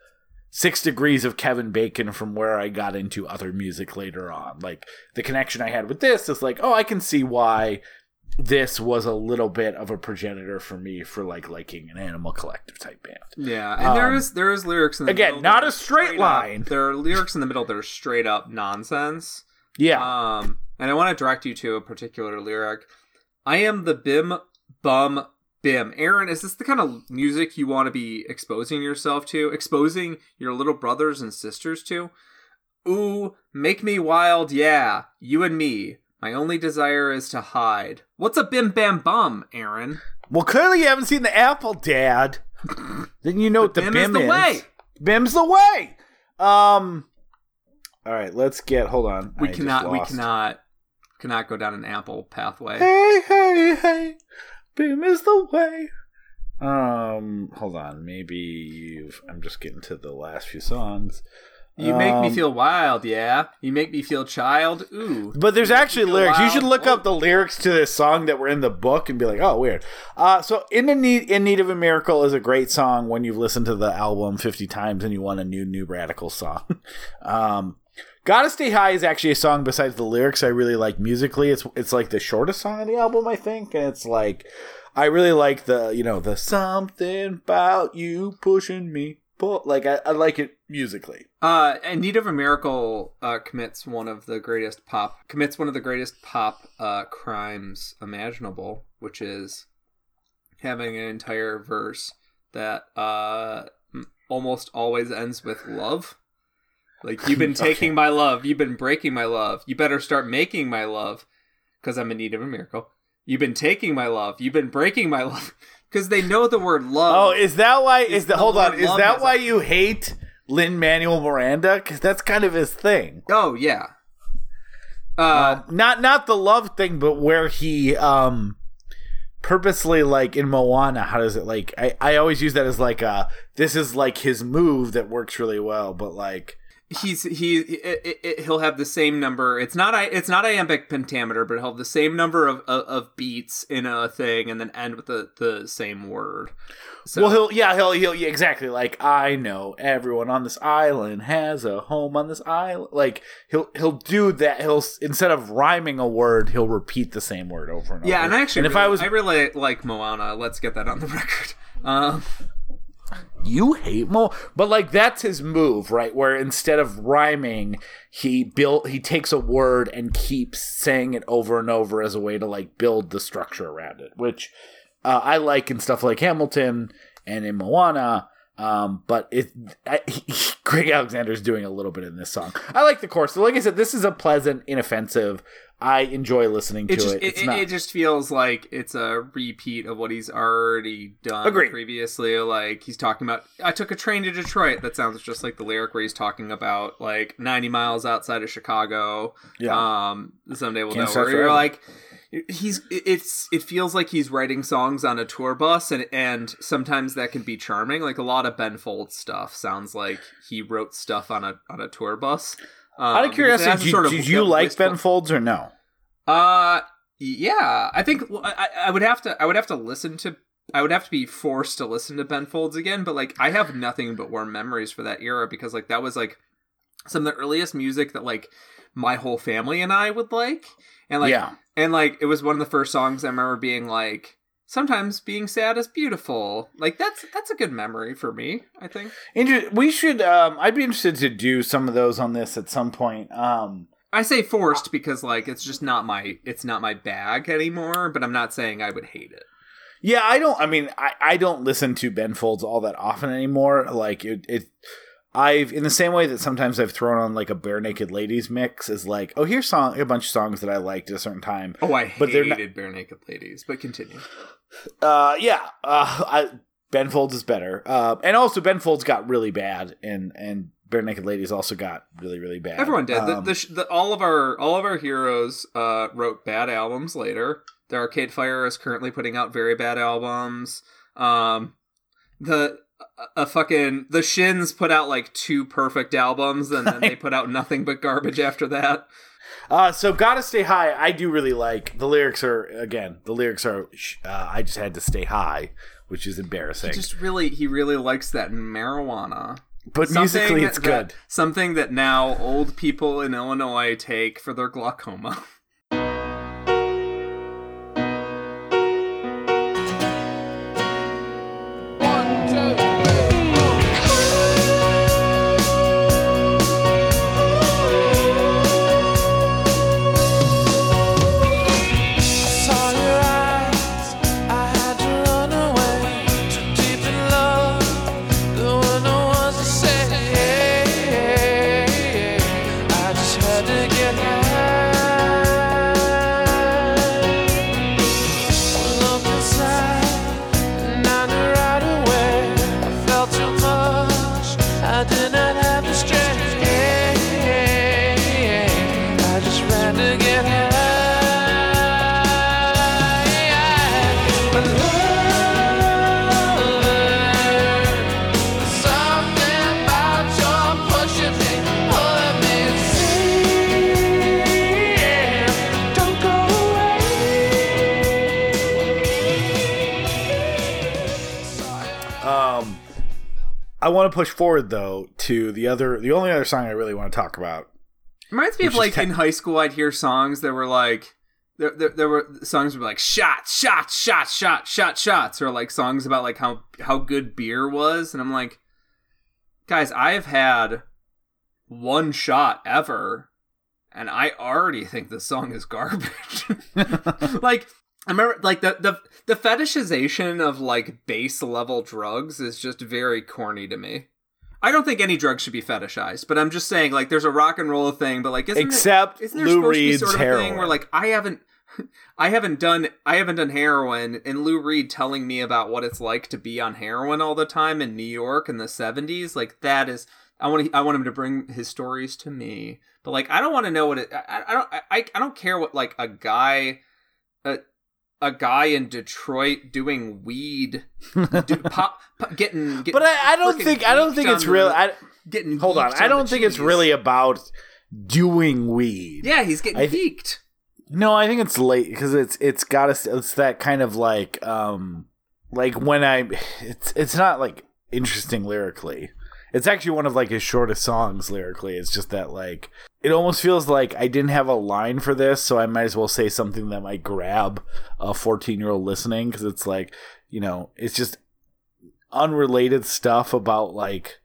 six degrees of kevin bacon from where i got into other music later on like the connection i had with this is like oh i can see why this was a little bit of a progenitor for me for like liking an animal collective type band Yeah, and there Um, is there is lyrics in the again, middle not a straight up- line. there are lyrics in the middle that are straight up nonsense. yeah Um, and I want to direct you to a particular lyric. I am the bim bum bim. Aaron, is this the kind of music you want to be exposing yourself to, exposing your little brothers and sisters to? Ooh, make me wild, yeah, you and me. My only desire is to hide. What's a bim bam bum, Aaron? Well, clearly you haven't seen the apple, Dad. then you know what the Bim bim, is the way. Bim's the way. Um. All right, let's get. Hold on. We I cannot, we cannot, cannot go down an apple pathway. Hey, hey, hey. Bim is the way. Um. Hold on. Maybe you've. I'm just getting to the last few songs. You make me Um, feel wild, yeah. You make me feel child. Ooh. But there's actually lyrics. You should look Oh. up the lyrics to this song that were in the book and be like, "Oh, weird." Uh, so, "In need in need of a miracle" is a great song when you've listened to the album 50 times and you want a new new radical song. um, "Gotta Stay High" is actually a song besides the lyrics I really like musically. It's it's like the shortest song on the album, I think, and it's like I really like the you know the something about you pushing me. Pull, like I, I like it musically. Uh, and Need of a Miracle uh, commits one of the greatest pop commits one of the greatest pop uh, crimes imaginable, which is having an entire verse that uh, almost always ends with love. Like you've been taking my love, you've been breaking my love. You better start making my love, because I'm in need of a miracle. You've been taking my love, you've been breaking my love, because they know the word love. Oh, is that why? Is Is that the hold on? Is that why you hate Lin Manuel Miranda? Because that's kind of his thing. oh yeah. Uh, Not not the love thing, but where he um purposely like in Moana. How does it like? I I always use that as like a this is like his move that works really well, but like he's he it, it, he'll have the same number it's not i it's not iambic pentameter but he'll have the same number of, of, of beats in a thing and then end with the the same word so well he'll yeah he'll he'll yeah, exactly like I know everyone on this island has a home on this island. Like he'll he'll do that. He'll instead of rhyming a word, he'll repeat the same word over and over. yeah and actually and if I was i really like moana let's get that on the record um you hate Mo, but like that's his move, right? Where instead of rhyming, he built he takes a word and keeps saying it over and over as a way to like build the structure around it, which uh, I like in stuff like Hamilton and in Moana. Um, but it, I, Gregg Alexander's doing a little bit in this song. I like the chorus. So like I said, this is a pleasant, inoffensive. I enjoy listening to it just it. it, It's it, not. it just feels like it's a repeat of what he's already done Agreed. previously like he's talking about i took a train to detroit that sounds just like the lyric where he's talking about like 90 miles outside of chicago Yeah. um someday we'll Can't know where you're like he's it's it feels like he's writing songs on a tour bus and and sometimes that can be charming like a lot of ben folds stuff sounds like he wrote stuff on a on a tour bus um, Out of because it has curiosity, did, sort of did you like Ben Folds or no? uh, yeah. I think well, I, I would have to. I would have to listen to. I would have to be forced to listen to Ben Folds again. But like, I have nothing but warm memories for that era because like that was like some of the earliest music that like my whole family and I would like, and like yeah. and like it was one of the first songs I remember being like. Sometimes being sad is beautiful. Like that's that's a good memory for me. I think. We should. Um, I'd be interested to do some of those on this at some point. Um, I say forced because like it's just not my it's not my bag anymore. But I'm not saying I would hate it. yeah, I don't. I mean, I, I don't listen to Ben Folds all that often anymore. Like it, it. I've in the same way that sometimes I've thrown on like a barenaked ladies mix is like, oh, here's song a bunch of songs that I liked at a certain time. Oh, I But they're not- hated Barenaked Ladies, but continue. Uh, yeah. Uh, I, Ben Folds is better. Uh, and also Ben Folds got really bad, and and barenaked ladies also got really really bad. Everyone did. the, Um, the, sh- the, all of our all of our heroes uh, wrote bad albums later. The Arcade Fire is currently putting out very bad albums. Um, the a fucking the Shins put out like two perfect albums and then they put out nothing but garbage after that. Uh, so gotta stay high. I do really like the lyrics. Are again the lyrics are. Uh, I just had to stay high, which is embarrassing. Just really, he really likes that marijuana. but musically, it's that- good. something that now old people in Illinois take for their glaucoma. push forward though to the other, the only other song I really want to talk about. Reminds me of like tech- in high school, I'd hear songs that were like there, there, there were songs were like shots, shots, shots, shots, shots, shots, or like songs about like how how good beer was, and I'm like, guys, I've had one shot ever, and I already think the song is garbage. like I remember like the the the fetishization of like base level drugs is just very corny to me. I don't think any drug should be fetishized, but I'm just saying like there's a rock and roll thing, but like isn't Except isn't there Lou supposed Reed's to be sort of heroin. thing where like I haven't I haven't done I haven't done heroin and Lou Reed telling me about what it's like to be on heroin all the time in New York in the 70s like that is I want I want him to bring his stories to me but like I don't want to know what it I, I don't I, I don't care what like a guy a guy in Detroit doing weed do, pop, pop getting, getting but I, I don't think I don't think it's real. I, getting hold on, I don't think it's really about doing weed. yeah he's getting I- geeked No, I think it's late because it's it's got to it's that kind of like um like when I it's it's not like interesting lyrically. It's actually one of like his shortest songs lyrically. It's just that like it almost feels like I didn't have a line for this, so I might as well say something that might grab a 14-year-old listening cuz it's like, you know, it's just unrelated stuff about like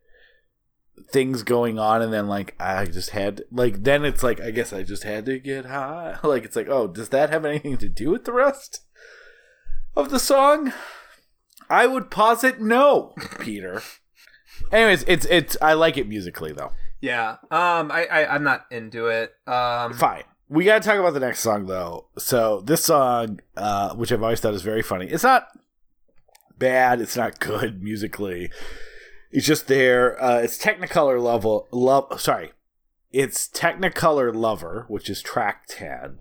things going on and then like I just had like then it's like I guess I just had to get high. Like it's like, oh, does that have anything to do with the rest of the song? I would posit no, Peter. Anyways, it's it's I like it musically though. Yeah. Um. I, I I'm not into it. Um. Fine. We got to talk about the next song though. So this song, uh, which I've always thought is very funny, it's not bad. It's not good musically. It's just there. Uh, it's Technicolor level. Love. Sorry, it's Technicolor Lover, which is track ten.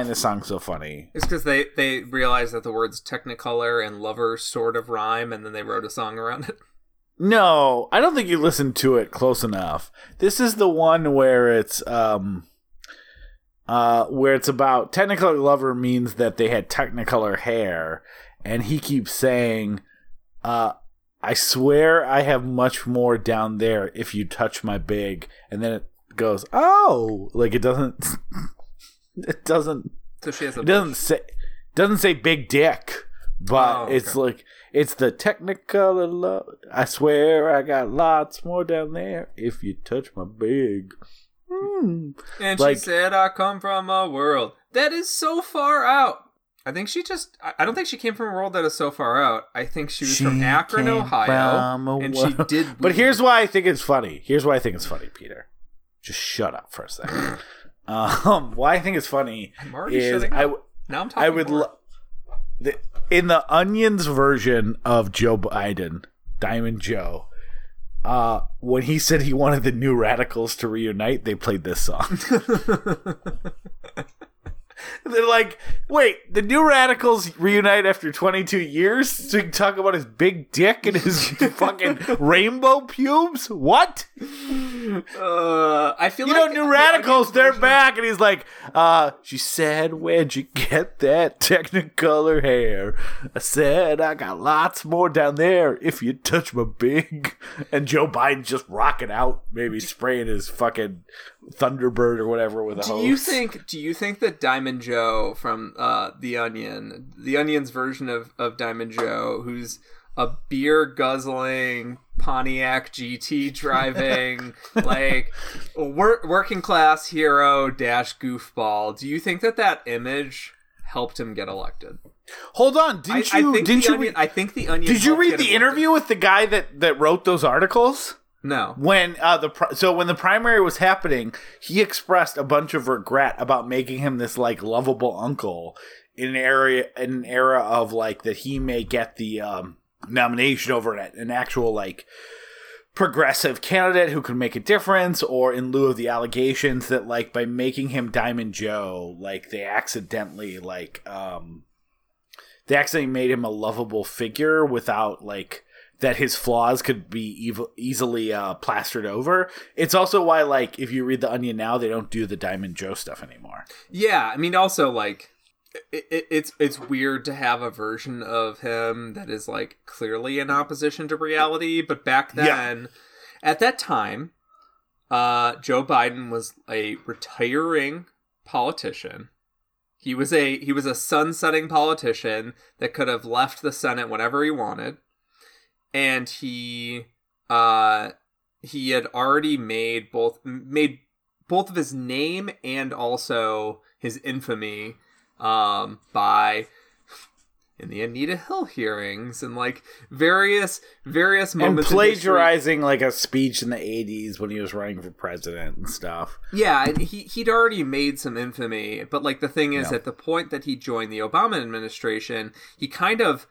Find this song so funny It's because they they realized that the words Technicolor and Lover sort of rhyme, and then they wrote a song around it. No, I don't think you listened to it close enough. This is the one where it's um uh where it's about Technicolor lover means that they had Technicolor hair and he keeps saying uh I swear I have much more down there if you touch my big and then it goes, "Oh, like it doesn't it doesn't So she has a it doesn't say doesn't say big dick, but Oh, it's like it's the technicolor love. I swear I got lots more down there if you touch my big. Hmm. And Like- she said, I come from a world that is so far out. I think she just, I- don't think she came from a world that is so far out. I think she was from Akron, Ohio. And she did. But here's why I think it's funny. Here's why I think it's funny, Peter. Just shut up for a second. um, why I think it's funny I'm already is shutting I, up. now I'm talking. I would more. lo- the, in the Onions version of Joe Biden, Diamond Joe. Uh, when he said he wanted the New Radicals to reunite, they played this song. They're like, wait, the New Radicals reunite after 22 years to talk about his big dick and his fucking rainbow pubes? What? Uh, I feel You know, New Radicals, they're back. And he's like, uh, she said, where'd you get that technicolor hair? I said, I got lots more down there if you touch my big. And Joe Biden's just rocking out, maybe spraying his fucking Thunderbird or whatever with a Do you think? Do you think that Diamond Joe from uh, the Onion, the Onion's version of of Diamond Joe, who's a beer guzzling Pontiac GT driving, like wor- working class hero dash goofball, do you think that that image helped him get elected? Hold on, didn't I, you? I think didn't you Onion, read? I think the Onion. Did you read the interview with the guy that that wrote those articles? No. when uh, the so when the primary was happening, he expressed a bunch of regret about making him this like lovable uncle in an area in an era of like that he may get the um, nomination over an, an actual like progressive candidate who can make a difference or in lieu of the allegations that like by making him diamond joe like they accidentally like um they accidentally made him a lovable figure without like that his flaws could be easily uh, plastered over. It's also why, like, if you read the Onion now, they don't do the Diamond Joe stuff anymore. Yeah, I mean, also like it, it, it's it's weird to have a version of him that is like clearly in opposition to reality. But back Yeah. then, at that time, uh, Joe Biden was a retiring politician. He was a he was a sunsetting politician that could have left the Senate whenever he wanted, and he uh he had already made both made both of his name and also his infamy um by in the Anita Hill hearings and like various various moments history. plagiarizing like a speech in the '80s when he was running for president and stuff. Yeah, and he he'd already made some infamy, but like the thing is, Yeah. at the point that he joined the Obama administration, he kind of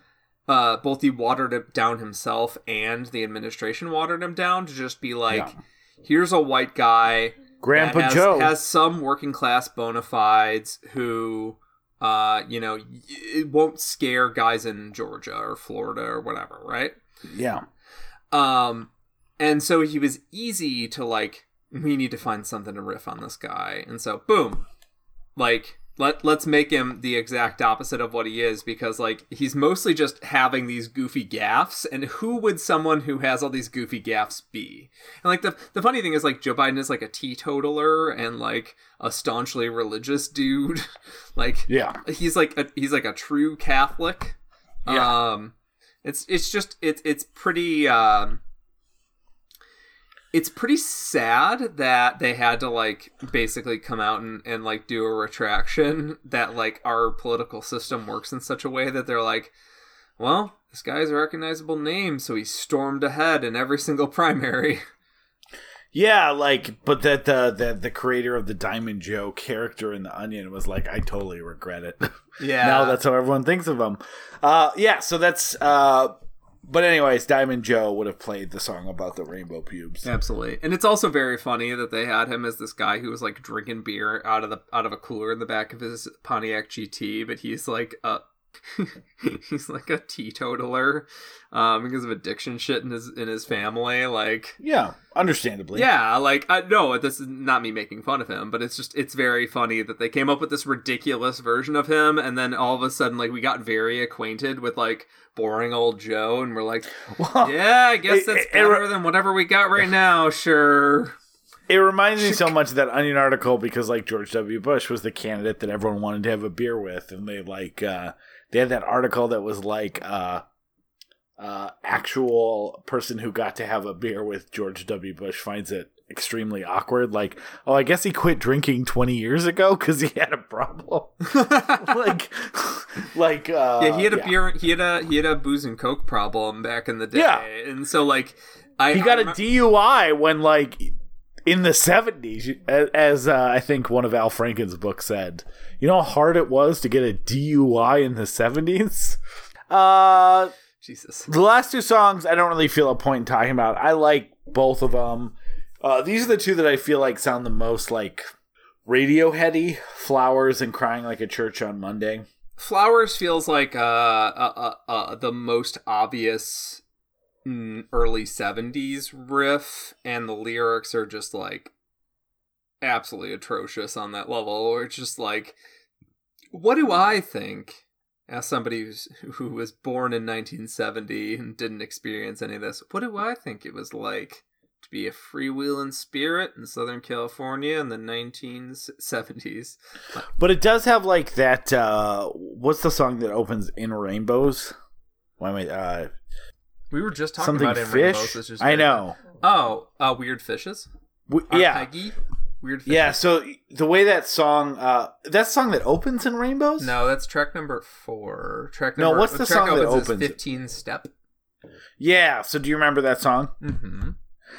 uh, both he watered it down himself and the administration watered him down to just be like, Yeah. here's a white guy Grandpa has, Joe. has some working class bona fides who. Uh, you know, it won't scare guys in Georgia or Florida or whatever, right? yeah, Um, and so he was easy to like. We need to find something to riff on this guy, and so boom, like let let's make him the exact opposite of what he is because like he's mostly just having these goofy gaffes, and who would someone who has all these goofy gaffes be? And like the the funny thing is like Joe Biden is like a teetotaler and like a staunchly religious dude, like yeah. he's like a, he's like a true Catholic. Yeah. Um, it's it's just it's it's pretty um, it's pretty sad that they had to like basically come out and, and like do a retraction that like our political system works in such a way that they're like, well, this guy's a recognizable name, so he stormed ahead in every single primary. Yeah, like, but that the, the the creator of the Diamond Joe character in the Onion was like, I totally regret it. Yeah. now that's how everyone thinks of him. Uh, yeah, so that's. Uh, but anyways, Diamond Joe would have played the song about the rainbow pubes. Absolutely, and it's also very funny that they had him as this guy who was like drinking beer out of the out of a cooler in the back of his Pontiac GT, but he's like a he's like a teetotaler um, because of addiction shit in his in his family. Like, Yeah, understandably. yeah, like I no, this is not me making fun of him, but it's just it's very funny that they came up with this ridiculous version of him, and then all of a sudden, like we got very acquainted with like boring old Joe, and we're like, Well, yeah, I guess it- that's it- it better re- than whatever we got right now. Sure. It reminds me so much of that Onion article because like George W. Bush was the candidate that everyone wanted to have a beer with, and they like uh, they had that article that was like uh, uh, actual person who got to have a beer with George W. Bush finds it extremely awkward. Like, oh, I guess he quit drinking twenty years ago because he had a problem. like, like uh, yeah, he had a beer. He had a he had a booze and coke problem back in the day, Yeah. and so like I He got I a DUI when like in the 70s as, as uh, I think one of Al Franken's books said. You know how hard it was to get a DUI in the 70s? Uh Jesus. the last two songs I don't really feel a point in talking about. I like both of them. Uh these are the two that I feel like sound the most like Radioheady, Flowers and Crying Like a Church on Monday. Flowers feels like uh, uh, uh, uh the most obvious mm, early '70s riff, and the lyrics are just like absolutely atrocious on that level. Or it's just like, what do I think? As somebody who's, who was born in 1970 and didn't experience any of this, what do I think it was like to be a freewheeling spirit in Southern California in the 1970s? But it does have like that uh what's the song that opens in rainbows? Why am I uh We were just talking something about it in fish? Rainbows, it's just I know. Oh, uh, weird fishes. W- Our yeah. Peggy. Weird fishes. Yeah, so the way that song uh that song that opens in rainbows? No, that's track number four. Track number, No, what's the track song that opens is opens it? Fifteen step. Yeah, so do you remember that song? Mm-hmm.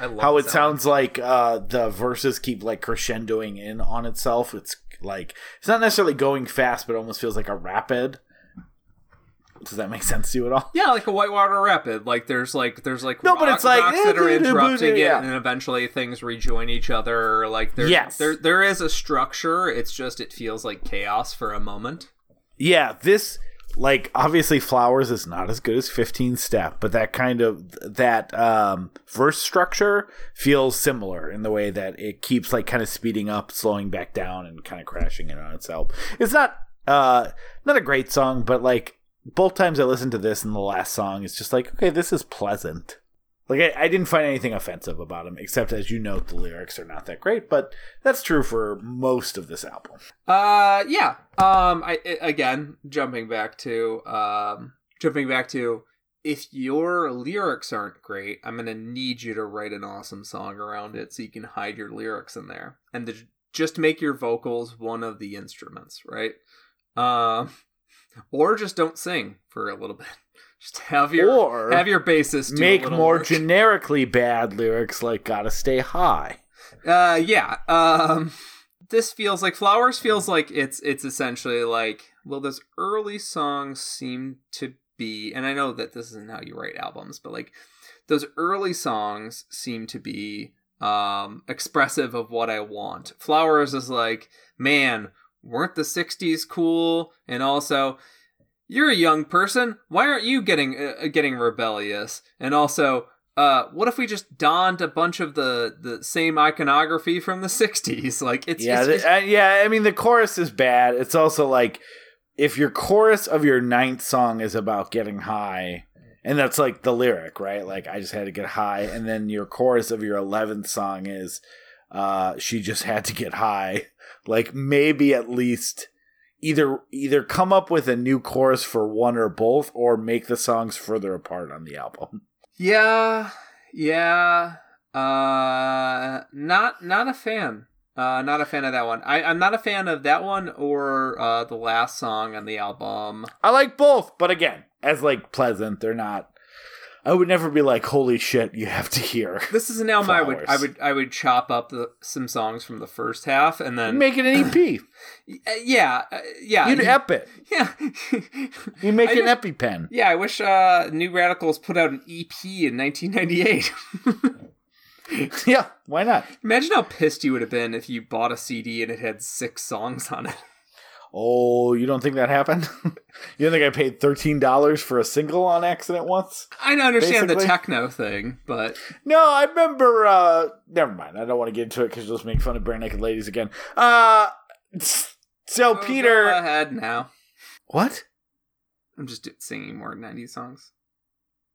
I love How it that sounds like uh the verses keep like crescendoing in on itself. It's like it's not necessarily going fast, but it almost feels like a rapid. Does that make sense to you at all? Yeah, like a whitewater rapid. Like there's like there's like No, but it's like- rocks that are interrupting it, and then eventually things rejoin each other. Like there's Yes. there there is a structure. It's just it feels like chaos for a moment. Yeah, this like obviously flowers is not as good as 15 step, but that kind of that um verse structure feels similar in the way that it keeps like kind of speeding up, slowing back down and kind of crashing in on itself. It's not uh not a great song, but like both times I listened to this and the last song, it's just like, okay, this is pleasant. Like I, I didn't find anything offensive about him, except as you note, the lyrics are not that great. But that's true for most of this album. Uh, yeah. Um, I I- again jumping back to um jumping back to if your lyrics aren't great, I'm gonna need you to write an awesome song around it so you can hide your lyrics in there and to just make your vocals one of the instruments, right? Um, or just don't sing for a little bit. Just have your Or have your bassist make more work. generically bad lyrics like gotta stay high Uh, yeah. Um, this feels like Flowers feels like it's it's essentially like well, those early songs seem to be, and I know that this isn't how you write albums, but like those early songs seem to be um expressive of what I want. Flowers is like, man, weren't the '60s cool? And also, you're a young person. Why aren't you getting uh, getting rebellious? And also, uh, what if we just donned a bunch of the the same iconography from the '60s? Like it's yeah it's, the- it's- uh, yeah i mean the chorus is bad it's also like if your chorus of your ninth song is about getting high and that's like the lyric right like i just had to get high and then your chorus of your 11th song is uh she just had to get high like maybe at least either either come up with a new chorus for one or both or make the songs further apart on the album yeah, yeah. Uh, not not a fan. Uh, not a fan of that one. I, I'm not a fan of that one or uh, the last song on the album. I like both, but again, as like pleasant, they're not. I would never be like, "Holy shit, you have to hear." This is an album I would I would I would chop up the, some songs from the first half and then Make it an EP. Yeah uh, yeah You'd ep it. yeah You make I an just- EpiPen. yeah I wish uh, New Radicals put out an EP in 1998. Yeah, why not? Imagine how pissed you would have been if you bought a CD and it had six songs on it. Oh, you don't think that happened? you don't think I paid thirteen dollars for a single on accident once? I don't understand the techno thing, but No, I remember. uh Never mind. I don't want to get into it because you'll just make fun of barenaked ladies again. Uh So Oh, go Peter, ahead now. what? I'm just singing more '90s songs.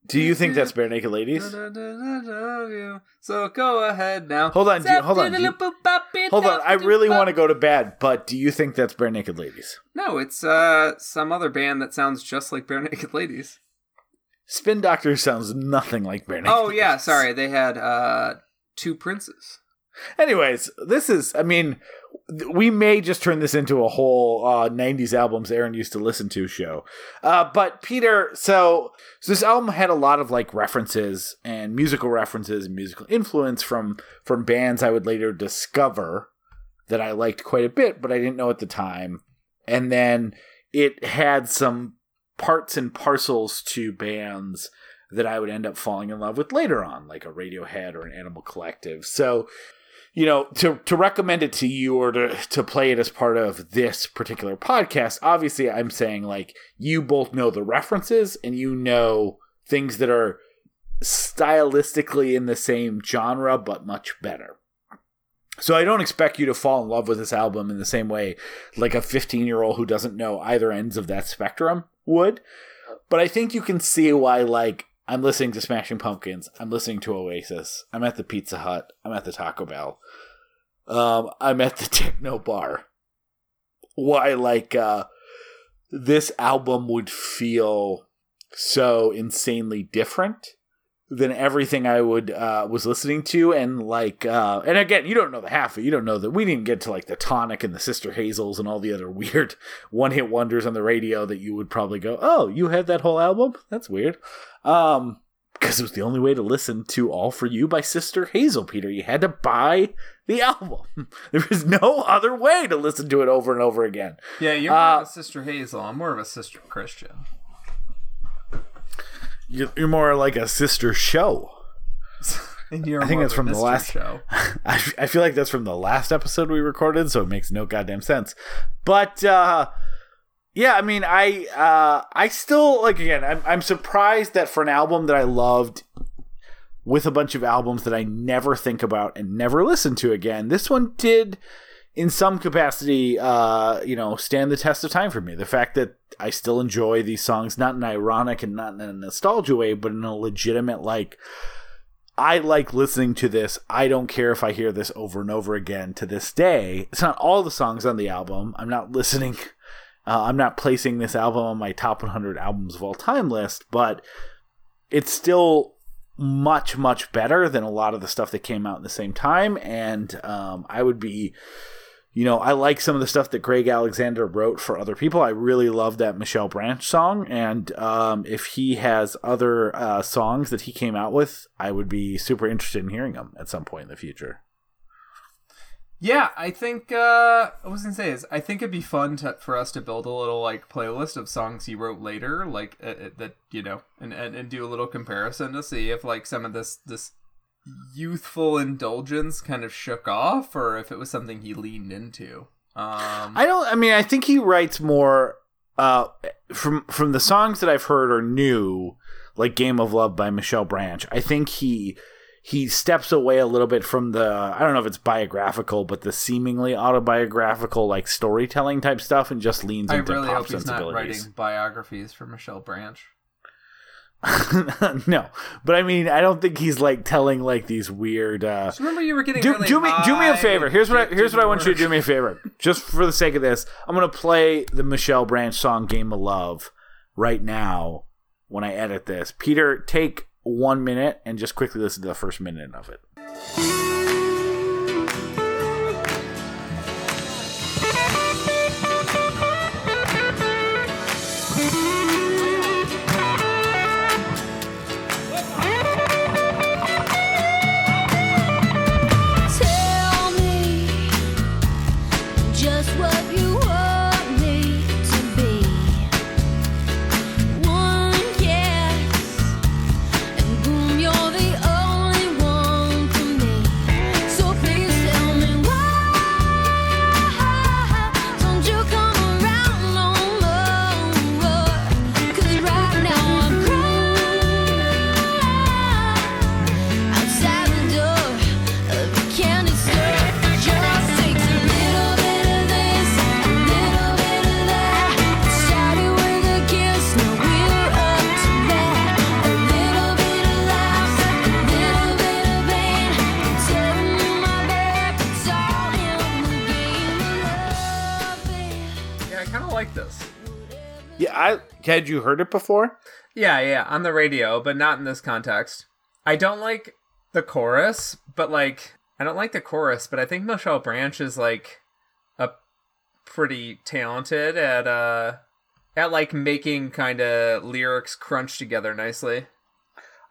Do you think that's Barenaked Ladies? So go ahead now. Hold on, do you- hold on, you- Hold on, I really want to go to bed, but do you think that's Barenaked Ladies? No, it's uh some other band that sounds just like Bare Naked Ladies. Spin Doctor sounds nothing like Bare Naked Oh yeah, Ladies. sorry. They had uh two princes. Anyways, this is, I mean, we may just turn this into a whole uh, 90s albums Aaron used to listen to show. Uh, but Peter, so, so this album had a lot of like references and musical references and musical influence from from bands I would later discover that I liked quite a bit, but I didn't know at the time. And then it had some parts and parcels to bands that I would end up falling in love with later on, like a Radiohead or an Animal Collective. So, you know, to to recommend it to you or to to play it as part of this particular podcast, obviously I'm saying like you both know the references and you know things that are stylistically in the same genre but much better. So I don't expect you to fall in love with this album in the same way like a 15-year-old who doesn't know either ends of that spectrum would. But I think you can see why like I'm listening to Smashing Pumpkins. I'm listening to Oasis. I'm at the Pizza Hut. I'm at the Taco Bell. Um, I'm at the Techno Bar. Why, like, uh, this album would feel so insanely different than everything I would uh, was listening to, and like, uh, and again, you don't know the half of it. You don't know that we didn't get to like the Tonic and the Sister Hazels and all the other weird one hit wonders on the radio that you would probably go, "Oh, you had that whole album? That's weird." Um, because it was the only way to listen to All For You by Sister Hazel, Peter. You had to buy the album. There was no other way to listen to it over and over again. Yeah, you're more more of of a Sister Hazel. I'm more of a Sister Christian. You're, you're more like a sister show. And you're I think that's from the last- show. I, I feel like that's from the last episode we recorded, so it makes no goddamn sense. But uh, yeah, I mean, I uh, I still like again. I'm I'm surprised that for an album that I loved, with a bunch of albums that I never think about and never listen to again, this one did, in some capacity, uh, you know, stand the test of time for me. The fact that I still enjoy these songs, not in an ironic and not in a nostalgia way, but in a legitimate like. I like listening to this. I don't care if I hear this over and over again to this day. It's not all the songs on the album. I'm not listening. Uh, I'm not placing this album on my top 100 albums of all time list, but it's still much, much better than a lot of the stuff that came out in the same time. And um, I would be, you know, I like some of the stuff that Gregg Alexander wrote for other people. I really love that Michelle Branch song. And um, if he has other uh, songs that he came out with, I would be super interested in hearing them at some point in the future. Yeah, I think uh I was gonna say is I think it'd be fun to, for us to build a little like playlist of songs he wrote later, like uh, uh, that you know, and, and and do a little comparison to see if like some of this this youthful indulgence kind of shook off, or if it was something he leaned into. Um, I don't. I mean, I think he writes more uh, from from the songs that I've heard or new, like "Game of Love" by Michelle Branch. I think he he steps away a little bit from the I don't know if it's biographical, but the seemingly autobiographical like storytelling type stuff, and just leans I into really pop hope he's not writing biographies for Michelle Branch. no, but I mean, I don't think he's like telling like these weird. uh Just remember you were getting do, really do me do me a favor. Here's what I, here's what I want you to do me a favor. Just for the sake of this, I'm gonna play the Michelle Branch song "Game of Love" right now when I edit this. Peter, take one minute and just quickly listen to the first minute of it. Had you heard it before? Yeah, yeah, on the radio, but not in this context. I don't like the chorus, but like I don't like the chorus, but I think Michelle Branch is like a pretty talented at uh at like making kind of lyrics crunch together nicely.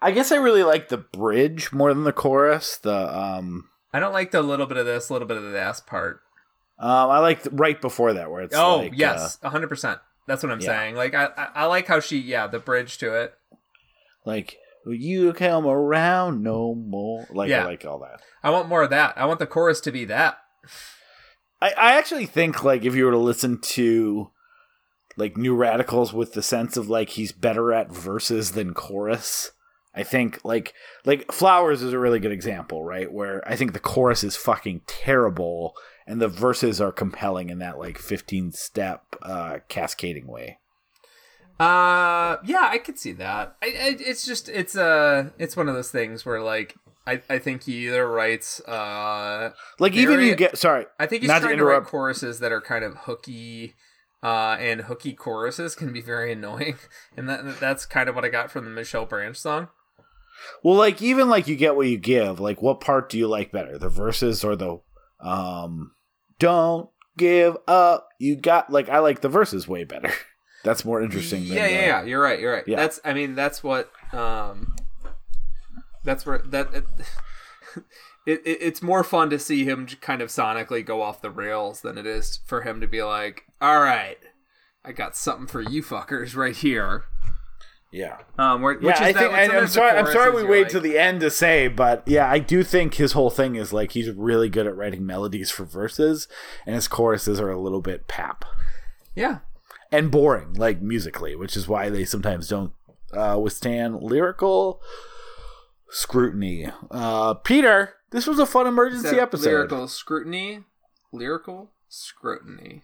I guess I really like the bridge more than the chorus. The um, I don't like the little bit of this, little bit of that part. um I like the, right before that where it's oh like, uh, yes, a hundred percent. That's what I'm yeah. saying. Like I, I, I like how she, yeah, the bridge to it. like you come around no more. Like Yeah. I like all that. I want more of that. I want the chorus to be that. I, I actually think like if you were to listen to like New Radicals with the sense of like he's better at verses than chorus. I think like like Flowers is a really good example, right? Where I think the chorus is fucking terrible and the verses are compelling in that like 15 step uh cascading way. Uh, yeah, I could see that. I, I it's just it's uh it's one of those things where like I, I think he either writes uh Like even you get sorry. I think he's Not to trying to, write interrupt. choruses that are kind of hooky, uh, and hooky choruses can be very annoying, and that that's kind of what I got from the Michelle Branch song. Well, like even like you get what you give. Like what part do you like better, the verses or the um? Don't give up. You got like I like the verses way better. That's more interesting. Than Yeah, the- yeah, yeah. You're right. You're right. Yeah. That's. I mean, that's what. Um, that's where that. It, it, it it's more fun to see him kind of sonically go off the rails than it is for him to be like, "All right, I got something for you fuckers right here." Yeah. Um, where, which Yeah, is I think. And I'm sorry. I'm sorry. We wait like- to the end to say, but yeah, I do think his whole thing is like he's really good at writing melodies for verses, and his choruses are a little bit pap Yeah, and boring, like musically, which is why they sometimes don't uh, withstand lyrical scrutiny. Uh, Peter, this was a fun emergency episode. Lyrical scrutiny. Lyrical scrutiny.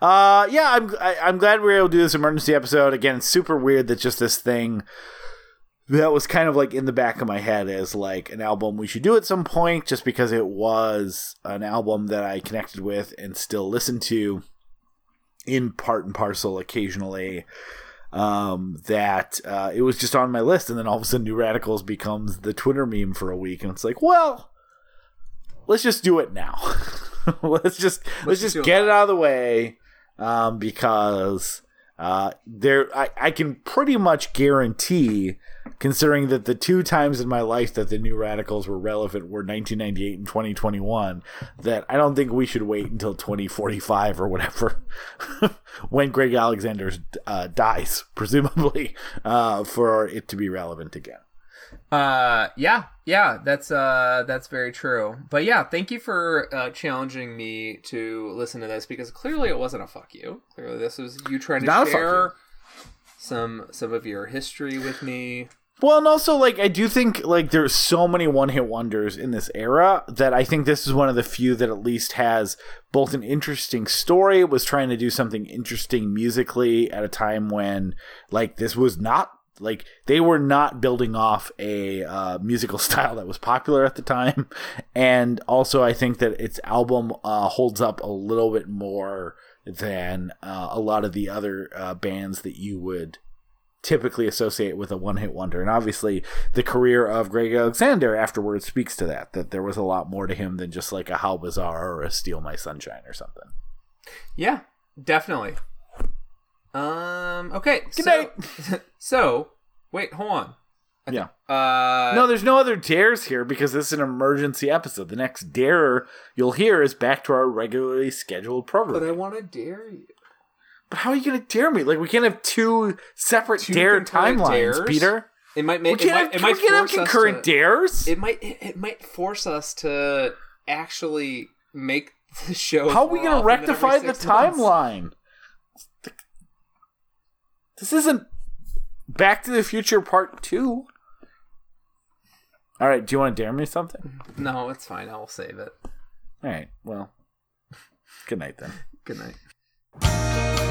Uh, yeah, I'm I, I'm glad we were able to do this emergency episode again. It's super weird that just this thing that was kind of like in the back of my head as like an album we should do at some point, just because it was an album that I connected with and still listen to in part and parcel occasionally. Um, that uh, it was just on my list, and then all of a sudden, New Radicals becomes the Twitter meme for a week, and it's like, well, let's just do it now. let's just let's, just just get it out of the way, um, because uh, there I, I can pretty much guarantee, considering that the two times in my life that the New Radicals were relevant were 1998 and 2021, that I don't think we should wait until 2045 or whatever, when Gregg Alexander uh, dies, presumably, uh, for it to be relevant again. Uh, yeah, yeah, that's uh, that's very true. But yeah, thank you for uh, challenging me to listen to this because clearly it wasn't a fuck you. Clearly, this was you trying to Not share some some of your history with me. Well, and also like I do think like there's so many one-hit wonders in this era that I think this is one of the few that at least has both an interesting story, was trying to do something interesting musically at a time when like this was not like they were not building off a uh, musical style that was popular at the time, and also I think that its album uh, holds up a little bit more than uh, a lot of the other uh, bands that you would typically associate with a one hit wonder. And obviously, the career of Gregg Alexander afterwards speaks to that, that there was a lot more to him than just like a How Bizarre or a Steal My Sunshine or something. Yeah, definitely. Um. Okay. Good so, night. so, wait, hold on. Yeah. Uh. No, there's no other dares here because this is an emergency episode. The next dare you'll hear is back to our regularly scheduled program. But I want to dare you. But how are you going to dare me? Like, we can't have two separate Two dare timelines, dares? Peter. It might make. It can't, might, it have, might we can't have force us concurrent to- dares. It might. It, it might force us to actually make the show. How are we going to often rectify the six months. timeline? This isn't Back to the Future Part 2. All right, do you want to dare me something? No, it's fine. I will save it. All right, well, good night then. Good night.